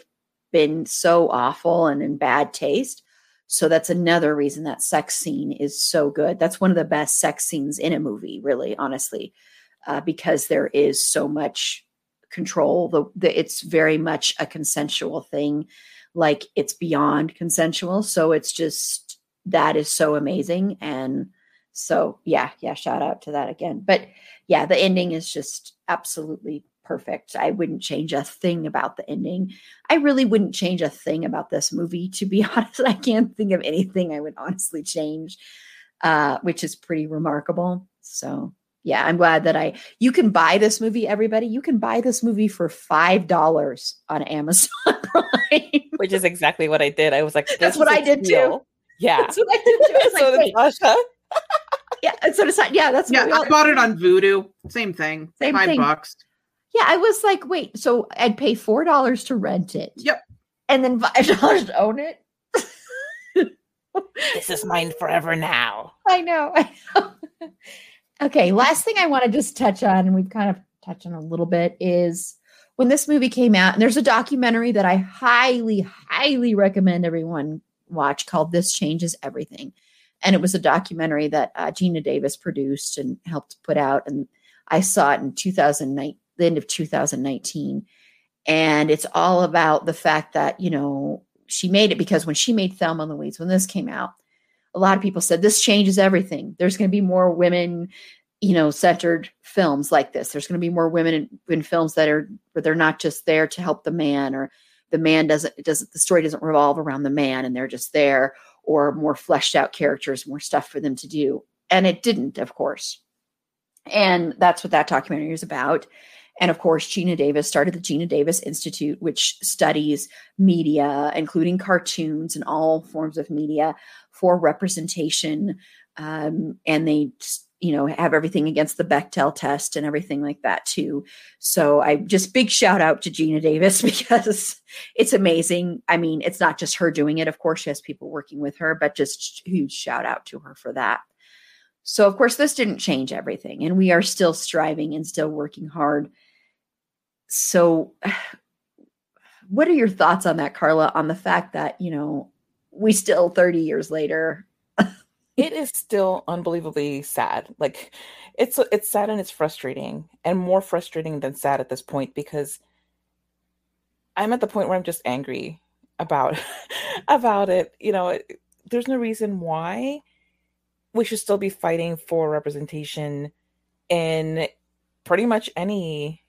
Speaker 1: been so awful and in bad taste. So that's another reason that sex scene is so good. That's one of the best sex scenes in a movie, really, honestly, uh, because there is so much control. The, the it's very much a consensual thing, like it's beyond consensual. So it's just that is so amazing. And so yeah, yeah, shout out to that again. But yeah, the ending is just absolutely perfect. I wouldn't change a thing about the ending. I really wouldn't change a thing about this movie, to be [laughs] honest. I can't think of anything I would honestly change, uh, which is pretty remarkable. So yeah, I'm glad that I you can buy this movie, everybody. You can buy this movie for five dollars on Amazon [laughs]
Speaker 2: Prime. Which is exactly what I did. I was like,
Speaker 1: That's what I did too.
Speaker 2: Yeah. That's what I did too. I was [laughs] so like, Tasha.
Speaker 1: yeah, so decided, yeah, that's
Speaker 3: yeah. I bought it on Vudu. Same thing. Same Five thing. bucks.
Speaker 1: Yeah, I was like, wait, so I'd pay four dollars to rent it.
Speaker 3: Yep.
Speaker 1: And then five [laughs] dollars to own it.
Speaker 2: this is mine forever now.
Speaker 1: I know. I know. [laughs] okay, last thing I want to just touch on, and we've kind of touched on a little bit, is when this movie came out, and there's a documentary that I highly, highly recommend everyone watch called This Changes Everything. And it was a documentary that uh, Geena Davis produced and helped put out. And I saw it in 2009, the end of 2019. And it's all about the fact that, you know, she made it because when she made Thelma and Louise, when this came out, a lot of people said this changes everything. There's going to be more women, you know, centered films like this. There's going to be more women in, in, films that are where they're not just there to help the man or the man doesn't doesn't the story doesn't revolve around the man and they're just there or more fleshed out characters, more stuff for them to do. And it didn't, of course. And that's what that documentary is about. And of course, Geena Davis started the Geena Davis Institute, which studies media, including cartoons and all forms of media for representation. Um, and they, you know, have everything against the Bechdel test and everything like that too. So I just big shout out to Geena Davis [laughs] because it's amazing. I mean, it's not just her doing it. Of course, she has people working with her, but just huge shout out to her for that. So, of course, this didn't change everything, and we are still striving and still working hard. So [sighs] what are your thoughts on that carla on the fact that you know we still 30 years later? [laughs]
Speaker 2: It is still unbelievably sad. Like it's it's sad and it's frustrating and more frustrating than sad at this point because i'm at the point where i'm just angry about [laughs] about it. You know it, there's no reason why we should still be fighting for representation in pretty much any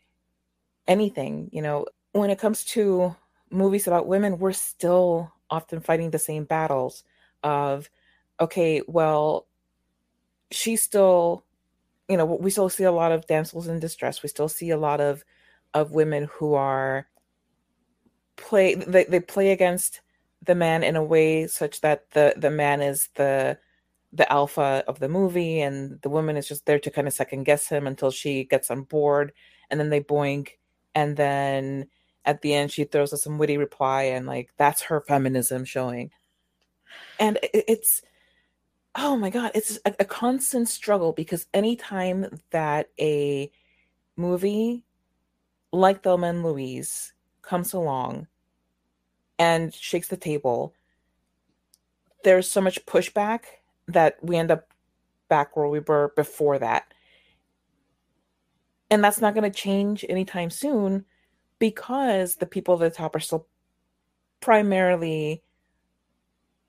Speaker 2: anything, you know, when it comes to movies about women, we're still often fighting the same battles of, okay, well, she's still, you know, we still see a lot of damsels in distress. We still see a lot of of women who are play they, they play against the man in a way such that the the man is the the alpha of the movie and the woman is just there to kind of second guess him until she gets on board and then they boink and then at the end she throws us some witty reply and like that's her feminism showing. And it's oh my god it's a, a constant struggle because anytime that a movie like Thelma and Louise comes along and shakes the table, there's so much pushback that we end up back where we were before that and that's not going to change anytime soon because the people at the top are still primarily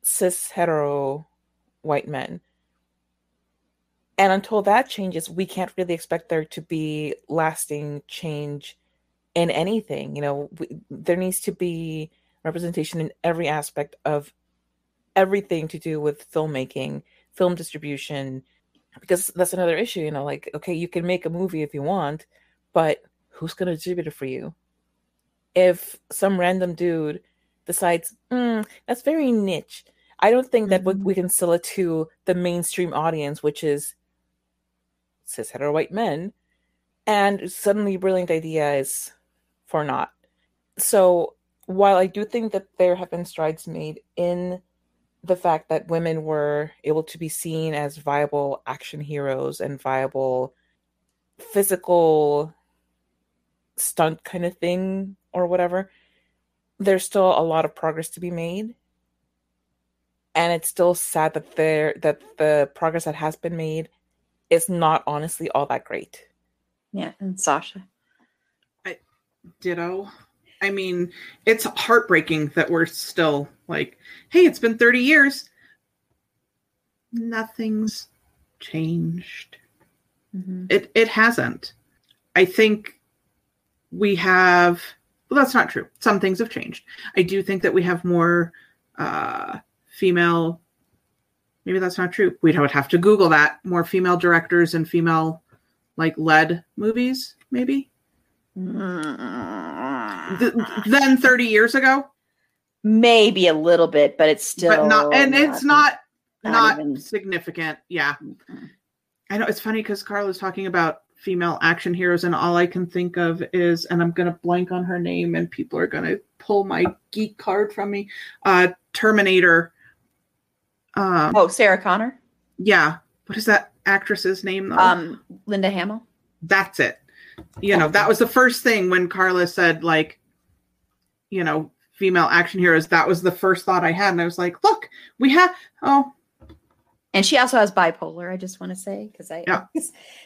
Speaker 2: cis hetero white men. And until that changes, we can't really expect there to be lasting change in anything. You know, we, there needs to be representation in every aspect of everything to do with filmmaking, film distribution, because that's another issue you know like okay you can make a movie if you want but who's going to distribute it for you if some random dude decides mm, that's very niche i don't think that mm-hmm. we can sell it to the mainstream audience which is cis hetero white men and suddenly brilliant idea is for naught so while i do think that there have been strides made in the fact that women were able to be seen as viable action heroes and viable physical stunt kind of thing or whatever there's still a lot of progress to be made. And it's still sad that there that the progress that has been made is not honestly all that great.
Speaker 1: Yeah and sasha.
Speaker 3: I, ditto I mean, it's heartbreaking that we're still like, hey, it's been 30 years. Nothing's changed. Mm-hmm. It it hasn't. I think we have well that's not true. Some things have changed. I do think that we have more uh female maybe that's not true. We'd have to Google that. More female directors and female like led movies, maybe. Th- than 30 years ago?
Speaker 1: Maybe a little bit, but it's still
Speaker 3: but not and not, it's not not, not significant. Yeah. Mm-hmm. I know it's funny because Carla's talking about female action heroes, and all I can think of is, and I'm gonna blank on her name, and people are gonna pull my geek card from me. Uh Terminator. Um,
Speaker 1: oh, Sarah Connor.
Speaker 3: Yeah. What is that actress's name? Though?
Speaker 1: Um, Linda Hamill.
Speaker 3: That's it. You know, that was the first thing when Carla said, like, you know, female action heroes. That was the first thought I had, and I was like, look, we have. Oh,
Speaker 1: and she also has bipolar. I just want to say because I
Speaker 3: yeah. [laughs]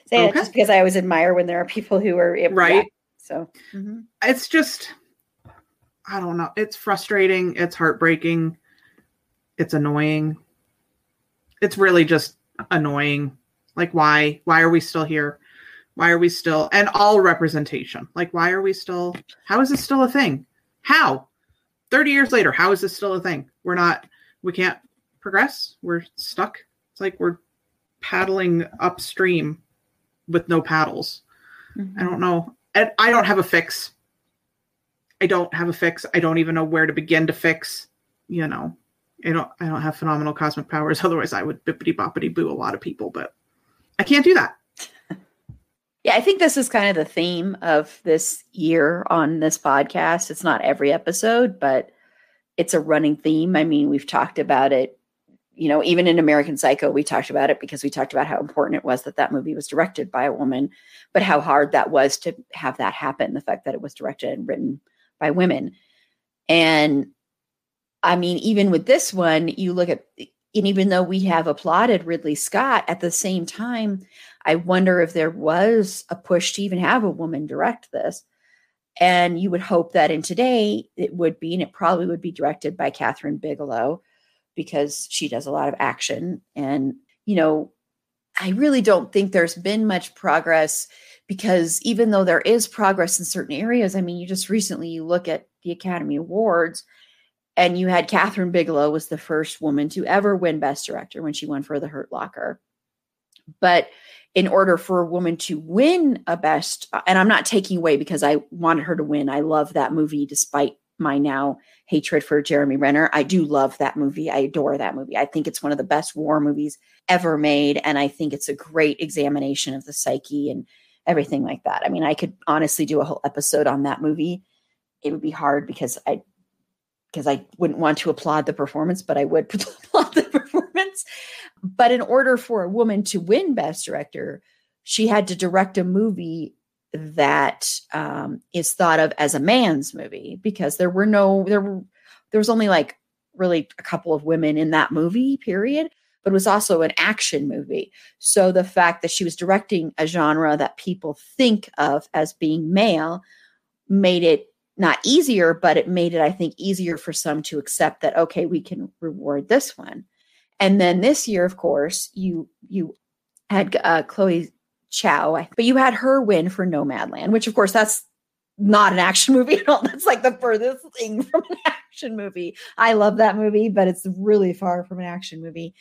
Speaker 1: say okay. just because I always admire when there are people who are
Speaker 3: right.
Speaker 1: So mm-hmm.
Speaker 3: it's just, I don't know. It's frustrating. It's heartbreaking. It's annoying. It's really just annoying. Like why? Why are we still here? Why are we still and all representation? Like why are we still? How is this still a thing? How? Thirty years later, how is this still a thing? We're not. We can't progress. We're stuck it's like we're paddling upstream with no paddles. Mm-hmm. I don't know. And I don't have a fix. I don't have a fix. I don't even know where to begin to fix. You know, I don't. I don't have phenomenal cosmic powers. [laughs] Otherwise, I would bippity boppity boo a lot of people. But I can't do that.
Speaker 1: Yeah, I think this is kind of the theme of this year on this podcast. It's not every episode, but it's a running theme. I mean, we've talked about it you know, even in American Psycho, we talked about it because we talked about how important it was that that movie was directed by a woman, but how hard that was to have that happen. The fact that it was directed and written by women. And I mean, even with this one, you look at, and even though we have applauded Ridley Scott at the same time, I wonder if there was a push to even have a woman direct this. And you would hope that in today it would be, and it probably would be directed by Kathryn Bigelow because she does a lot of action. And, you know, I really don't think there's been much progress because even though there is progress in certain areas, I mean, you just recently you look at the Academy Awards and you had Kathryn Bigelow was the first woman to ever win Best Director when she won for The Hurt Locker. But in order for a woman to win a best, uh, and I'm not taking away because I wanted her to win. I love that movie despite my now hatred for Jeremy Renner. I do love that movie. I adore that movie. I think it's one of the best war movies ever made. And I think it's a great examination of the psyche and everything like that. I mean, I could honestly do a whole episode on that movie. It would be hard because I because I wouldn't want to applaud the performance, but I would [laughs] applaud the performance. But in order for a woman to win Best Director, she had to direct a movie that um, is thought of as a man's movie because there were no there were there was only like really a couple of women in that movie period but it was also an action movie. So the fact that she was directing a genre that people think of as being male made it not easier but it made it i think easier for some to accept that okay we can reward this one and then this year of course you you had uh, Chloé Zhao, but you had her win for Nomadland, which of course that's not an action [laughs] movie at all. That's like the furthest thing [laughs] from an action movie. I love that movie, but it's really far from an action movie.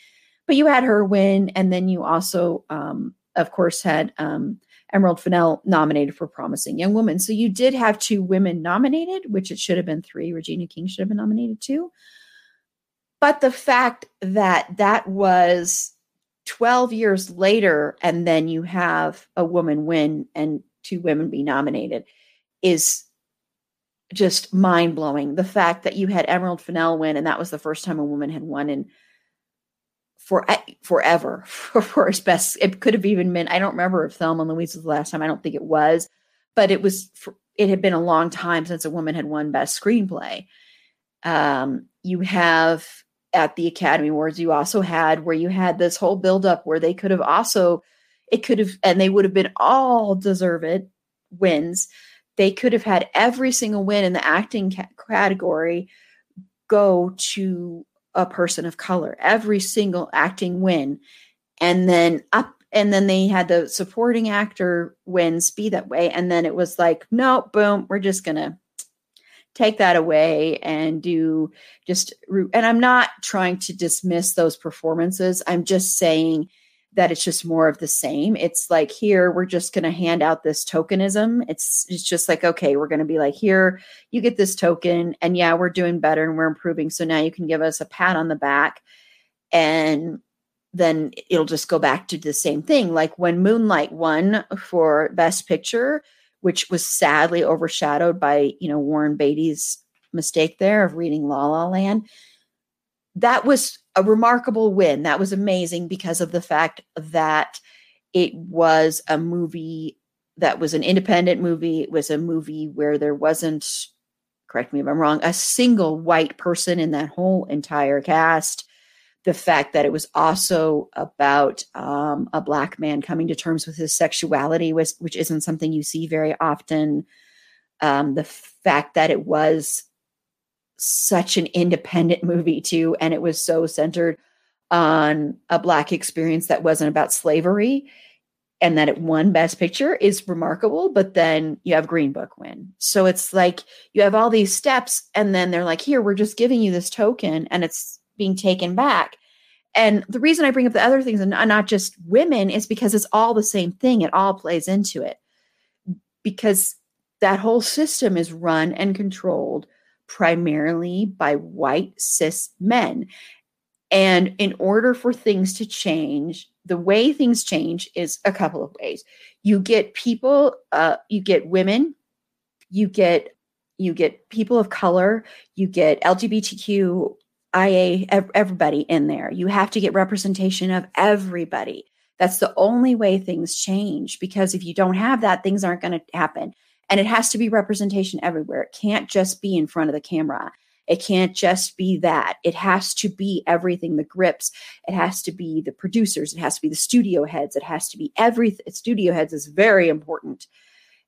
Speaker 1: But you had her win, and then you also, um, of course, had um, Emerald Fennell nominated for Promising Young Woman. So you did have two women nominated, which it should have been three. Regina King should have been nominated too. But the fact that that was 12 years later and then you have a woman win and two women be nominated is just mind blowing. The fact that you had Emerald Fennell win and that was the first time a woman had won in for forever [laughs] for, for his best. It could have even been. I don't remember if Thelma and Louise was the last time. I don't think it was, but it was. For, it had been a long time since a woman had won best screenplay. Um, you have at the Academy Awards, you also had where you had this whole buildup where they could have also, it could have, and they would have been all deserved wins. They could have had every single win in the acting ca- category go to a person of color, every single acting win. And then up, and then they had the supporting actor wins be that way. And then it was like, no, boom, we're just to take that away and do just and i'm not trying to dismiss those performances. I'm just saying that it's just more of the same. It's like here we're just going to hand out this tokenism. It's it's just like okay we're going to be like here you get this token and yeah we're doing better and we're improving so now you can give us a pat on the back. And then it'll just go back to the same thing. Like when moonlight won for best picture which was sadly overshadowed by you know Warren Beatty's mistake there of reading La La Land. That was a remarkable win. That was amazing because of the fact that it was a movie that was an independent movie. It was a movie where there wasn't, correct me if I'm wrong, a single white person in that whole entire cast. The fact that it was also about um, a black man coming to terms with his sexuality, was, which isn't something you see very often. Um, the fact that it was such an independent movie too and it was so centered on a black experience that wasn't about slavery and that it won best picture is remarkable but then you have green book win so it's like you have all these steps and then they're like here we're just giving you this token and it's being taken back and the reason i bring up the other things and not just women is because it's all the same thing it all plays into it because that whole system is run and controlled primarily by white cis men. And in order for things to change, the way things change is a couple of ways. You get people, uh, you get women, you get you get people of color, you get LGBTQ, IA, everybody in there. You have to get representation of everybody. That's the only way things change because if you don't have that, things aren't going to happen. And it has to be representation everywhere. It can't just be in front of the camera. It can't just be that. It has to be everything the grips. It has to be the producers. It has to be the studio heads. It has to be everything. Studio heads is very important.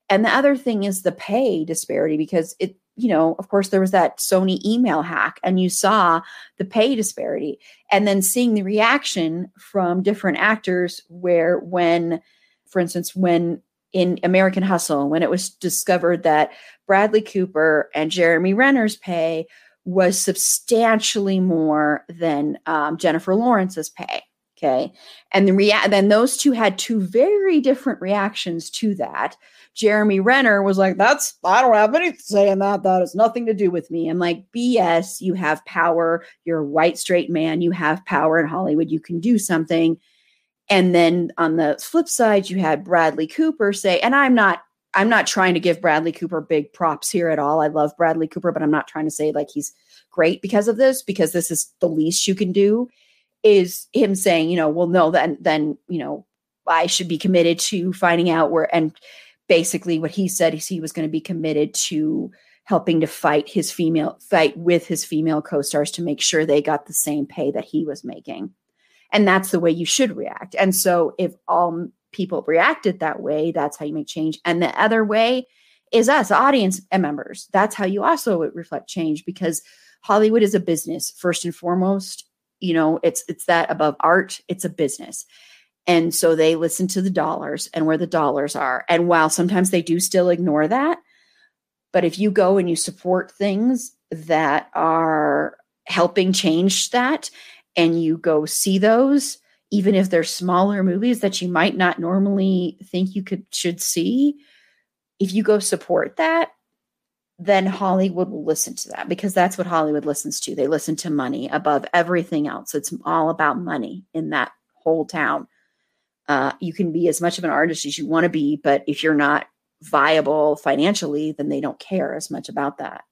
Speaker 1: And the other thing is the pay disparity because it, you know, of course, there was that Sony email hack and you saw the pay disparity. And then seeing the reaction from different actors where, when, for instance, when in American Hustle when it was discovered that Bradley Cooper and Jeremy Renner's pay was substantially more than um, Jennifer Lawrence's pay. Okay. And the rea- then those two had two very different reactions to that. Jeremy Renner was like, That's, I don't have anything to say in that. That has nothing to do with me. I'm like, BS, you have power. You're a white, straight man. You have power in Hollywood. You can do something. And then on the flip side, you had Bradley Cooper say, and I'm not I'm not trying to give Bradley Cooper big props here at all. I love Bradley Cooper, but I'm not trying to say like he's great because of this, because this is the least you can do. Is him saying, you know, well, no, then then you know, I should be committed to finding out where and basically what he said is he was going to be committed to helping to fight his female fight with his female co-stars to make sure they got the same pay that he was making. And that's the way you should react. And so if all people reacted that way, that's how you make change. And the other way is us, audience members. That's how you also reflect change because Hollywood is a business first and foremost. You know, it's it's that above art, it's a business. And so they listen to the dollars and where the dollars are. And while sometimes they do still ignore that, but if you go and you support things that are helping change that and you go see those even if they're smaller movies that you might not normally think you could should see if you go support that then hollywood will listen to that because that's what hollywood listens to. They listen to money above everything else. It's all about money in that whole town. Uh, you can be as much of an artist as you want to be but if you're not viable financially then they don't care as much about that.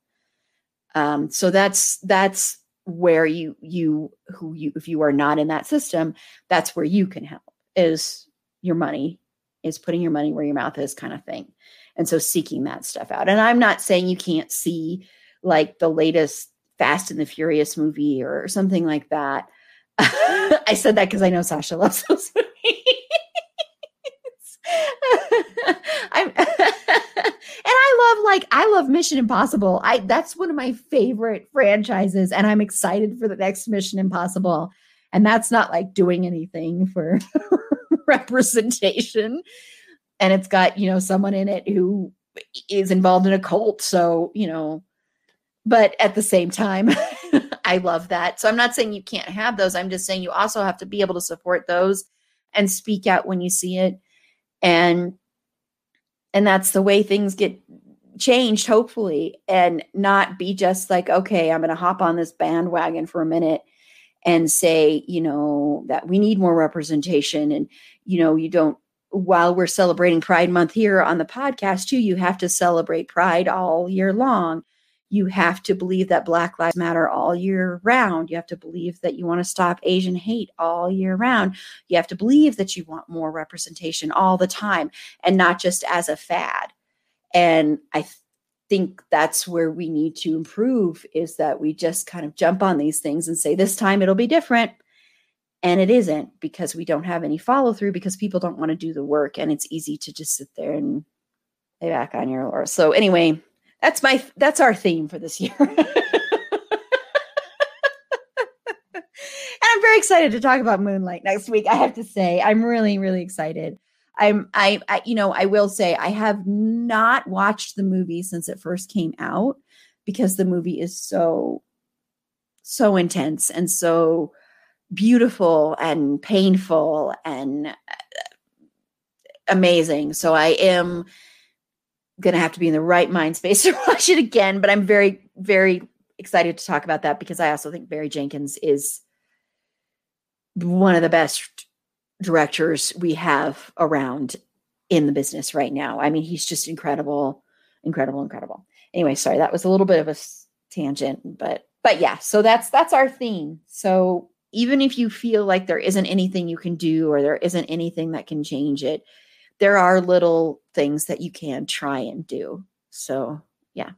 Speaker 1: Um, so that's that's where you you who you if you are not in that system that's where you can help is your money is putting your money where your mouth is kind of thing and so seeking that stuff out and i'm not saying you can't see like the latest fast and the furious movie or something like that [laughs] i said that because i know sasha loves those [laughs] movies [laughs] i'm I love like I love Mission Impossible. I that's one of my favorite franchises, and I'm excited for the next Mission Impossible. And that's not like doing anything for representation. And it's got, you know, someone in it who is involved in a cult. So, you know, but at the same time, [laughs] I love that. So I'm not saying you can't have those. I'm just saying you also have to be able to support those and speak out when you see it. And and that's the way things get changed hopefully and not be just like okay i'm going to hop on this bandwagon for a minute and say you know that we need more representation and you know you don't while we're celebrating pride month here on the podcast too you have to celebrate pride all year long you have to believe that Black Lives Matter all year round. You have to believe that you want to stop Asian hate all year round. You have to believe that you want more representation all the time and not just as a fad. And I think that's where we need to improve is that we just kind of jump on these things and say, this time it'll be different. And it isn't because we don't have any follow through because people don't want to do the work. And it's easy to just sit there and lay back on your laurels. So, anyway, that's my that's our theme for this year. [laughs] and I'm very excited to talk about Moonlight next week. I have to say, I'm really really excited. I'm I, I you know, I will say I have not watched the movie since it first came out because the movie is so so intense and so beautiful and painful and uh, amazing. So I am going to have to be in the right mind space [laughs] to watch it again. But I'm very, very excited to talk about that because I also think Barry Jenkins is one of the best directors we have around in the business right now. I mean, he's just incredible, incredible, incredible. Anyway, sorry, that was a little bit of a tangent, but but yeah, so that's that's our theme. So even if you feel like there isn't anything you can do or there isn't anything that can change it, there are little things that you can try and do. So, yeah.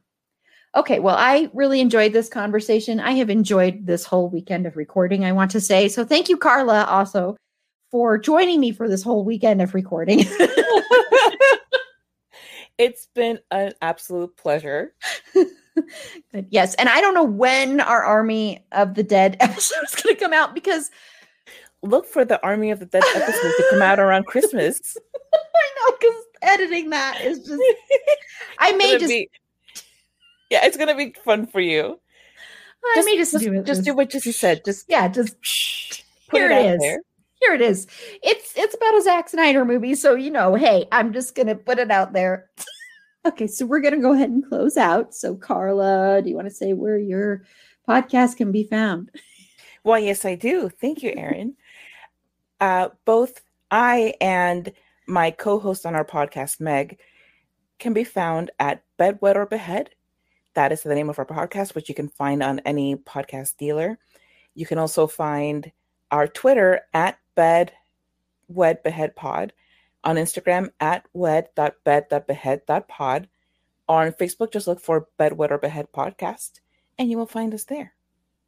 Speaker 1: Okay, well, I really enjoyed this conversation. I have enjoyed this whole weekend of recording, I want to say. So, thank you, Carla, also for joining me for this whole weekend of recording. [laughs]
Speaker 2: it's been an absolute pleasure. [laughs]
Speaker 1: Good. Yes. And I don't know when our Army of the Dead [laughs] episode is going to come out because
Speaker 2: look for the Army of the Dead episode to come out around Christmas. [laughs]
Speaker 1: I know because editing that is just. I may just.
Speaker 2: Be, yeah, it's gonna be fun for you.
Speaker 1: I just, may just,
Speaker 2: just
Speaker 1: do it.
Speaker 2: Just do what you said. Just [laughs]
Speaker 1: yeah, just here it, it is. There. Here it is. It's it's about a Zack Snyder movie, so you know, hey, I'm just gonna put it out there. Okay, so we're gonna go ahead and close out. So, Carla, do you want to say where your podcast can be found?
Speaker 2: Well, yes, I do. Thank you, Erin. [laughs] Uh, both I and my co host on our podcast, Meg, can be found at Bed, Bedwet or Behead. That is the name of our podcast, which you can find on any podcast dealer. You can also find our Twitter at Bed Wed Behead Pod, on Instagram at wed.bed.behead.pod, or on Facebook, just look for Bedwet or Behead Podcast, and you will find us there.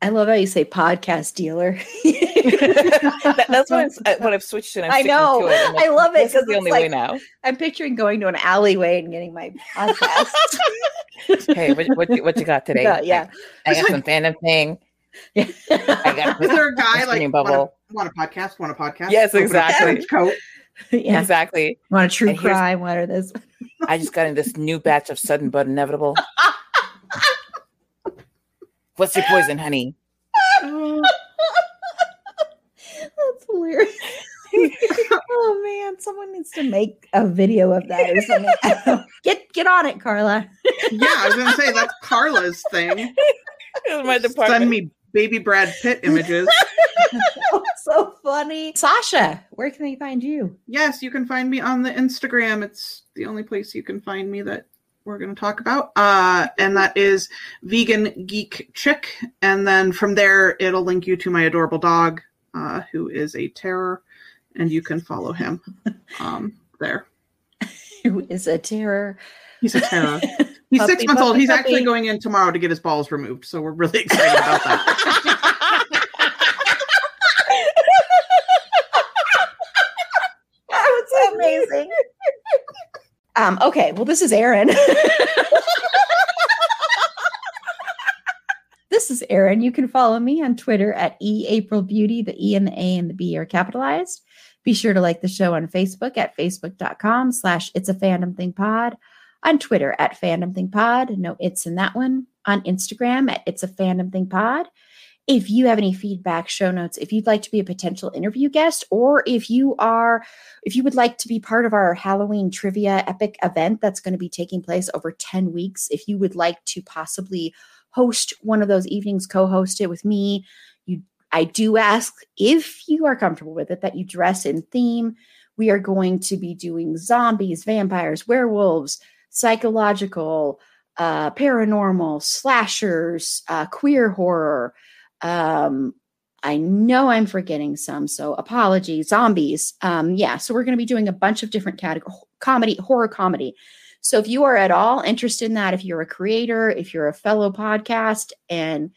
Speaker 1: I love how you say podcast dealer. [laughs]
Speaker 2: that, that's what, I'm, what I've switched to.
Speaker 1: i know. To like, I love it
Speaker 2: because the only like, way now.
Speaker 1: I'm picturing going to an alleyway and getting my podcast. [laughs]
Speaker 2: hey, what, what, what, you got today?
Speaker 1: Yeah, yeah.
Speaker 2: I, I got some fandom thing. Yeah. [laughs]
Speaker 3: I got Is there a guy like. Want, a, want a podcast? Want a podcast?
Speaker 2: Yes, exactly.
Speaker 3: Coat. [laughs]
Speaker 2: Yeah. Exactly.
Speaker 1: Want a true and crime? What are this? [laughs]
Speaker 2: I just got in this new batch of sudden but inevitable. [laughs] What's your poison, honey? That's
Speaker 1: hilarious. oh man, someone needs to make a video of that or something. get get on it, Carla.
Speaker 3: yeah, I was gonna say that's Carla's thing.
Speaker 2: my department.
Speaker 3: Send me baby Brad Pitt images. [laughs]
Speaker 1: so funny. Sasha, where can they find you?
Speaker 3: Yes, you can find me on the Instagram. It's the only place you can find me that we're going to talk about. Uh, and that is Vegan Geek Chick. And then from there, it'll link you to my adorable dog, uh, who is a terror, and you can follow him um, there.
Speaker 1: who is a terror?
Speaker 3: He's a terror. [laughs] He's puppy, six months puppy, old. He's puppy. actually going in tomorrow to get his balls removed. So we're really excited about that.
Speaker 1: that [laughs] [laughs] Um, okay, well, this is Erin. [laughs] this is Erin. You can follow me on Twitter at eAprilBeauty. The E and the A and the B are capitalized. Be sure to like the show on Facebook at facebook.com slash it's a fandom thing pod. On Twitter at fandom thing pod. No, it's in that one. On Instagram at it's a fandom thing pod. If you have any feedback, show notes, if you'd like to be a potential interview guest, or if you are, if you would like to be part of our Halloween trivia epic event that's going to be taking place over 10 weeks, if you would like to possibly host one of those evenings, co host it with me, you I do ask if you are comfortable with it that you dress in theme. We are going to be doing zombies, vampires, werewolves, psychological, uh, paranormal, slashers, uh, queer horror. Um, I know I'm forgetting some, so apologies. Zombies. Um, yeah, so we're going to be doing a bunch of different categories comedy, horror comedy. So if you are at all interested in that, if you're a creator, if you're a fellow podcast, and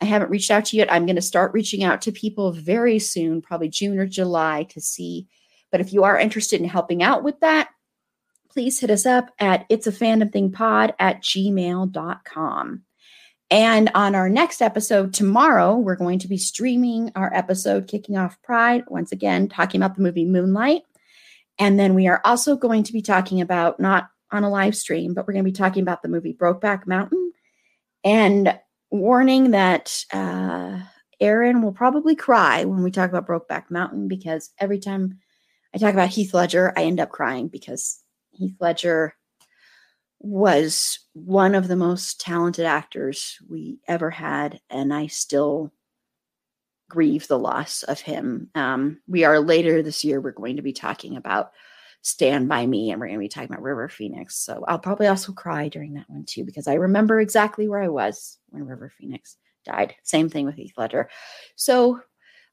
Speaker 1: I haven't reached out to you yet, I'm going to start reaching out to people very soon, probably June or July, to see. But if you are interested in helping out with that, please hit us up at it's a fandom thing pod at gmail.com. And on our next episode tomorrow, we're going to be streaming our episode kicking off Pride, once again, talking about the movie Moonlight. And then we are also going to be talking about, not on a live stream, but we're going to be talking about the movie Brokeback Mountain. And warning that uh, Erin will probably cry when we talk about Brokeback Mountain because every time I talk about Heath Ledger, I end up crying because Heath Ledger was one of the most talented actors we ever had, and I still grieve the loss of him. Um, we are later this year, we're going to be talking about Stand By Me, and we're going to be talking about River Phoenix. So I'll probably also cry during that one too, because I remember exactly where I was when River Phoenix died. Same thing with Heath Ledger. So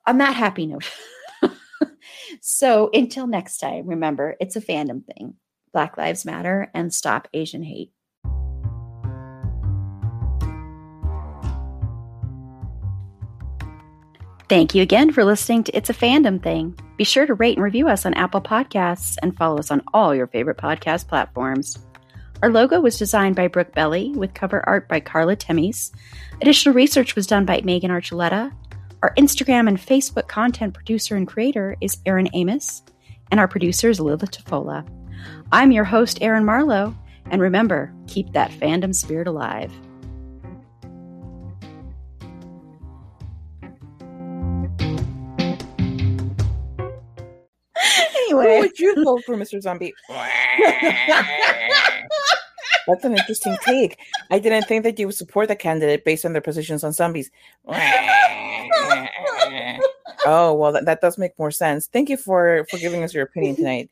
Speaker 1: on that happy note, [laughs] so until next time, remember it's a fandom thing. Black Lives Matter and stop Asian hate. Thank you again for listening to It's a Fandom Thing. Be sure to rate and review us on Apple Podcasts and follow us on all your favorite podcast platforms. Our logo was designed by Brooke Belli with cover art by Carla Temis. Additional research was done by Megan Archuleta. Our Instagram and Facebook content producer and creator is Erin Amos, and our producer is Lila Tafola. I'm your host, Erin Marlowe, and remember, keep that fandom spirit alive.
Speaker 2: Anyway, Who would you vote for, Mr. Zombie? [laughs] That's an interesting take. I didn't think that you would support the candidate based on their positions on zombies. [laughs] oh well, that, that does make more sense. Thank you for for giving us your opinion tonight.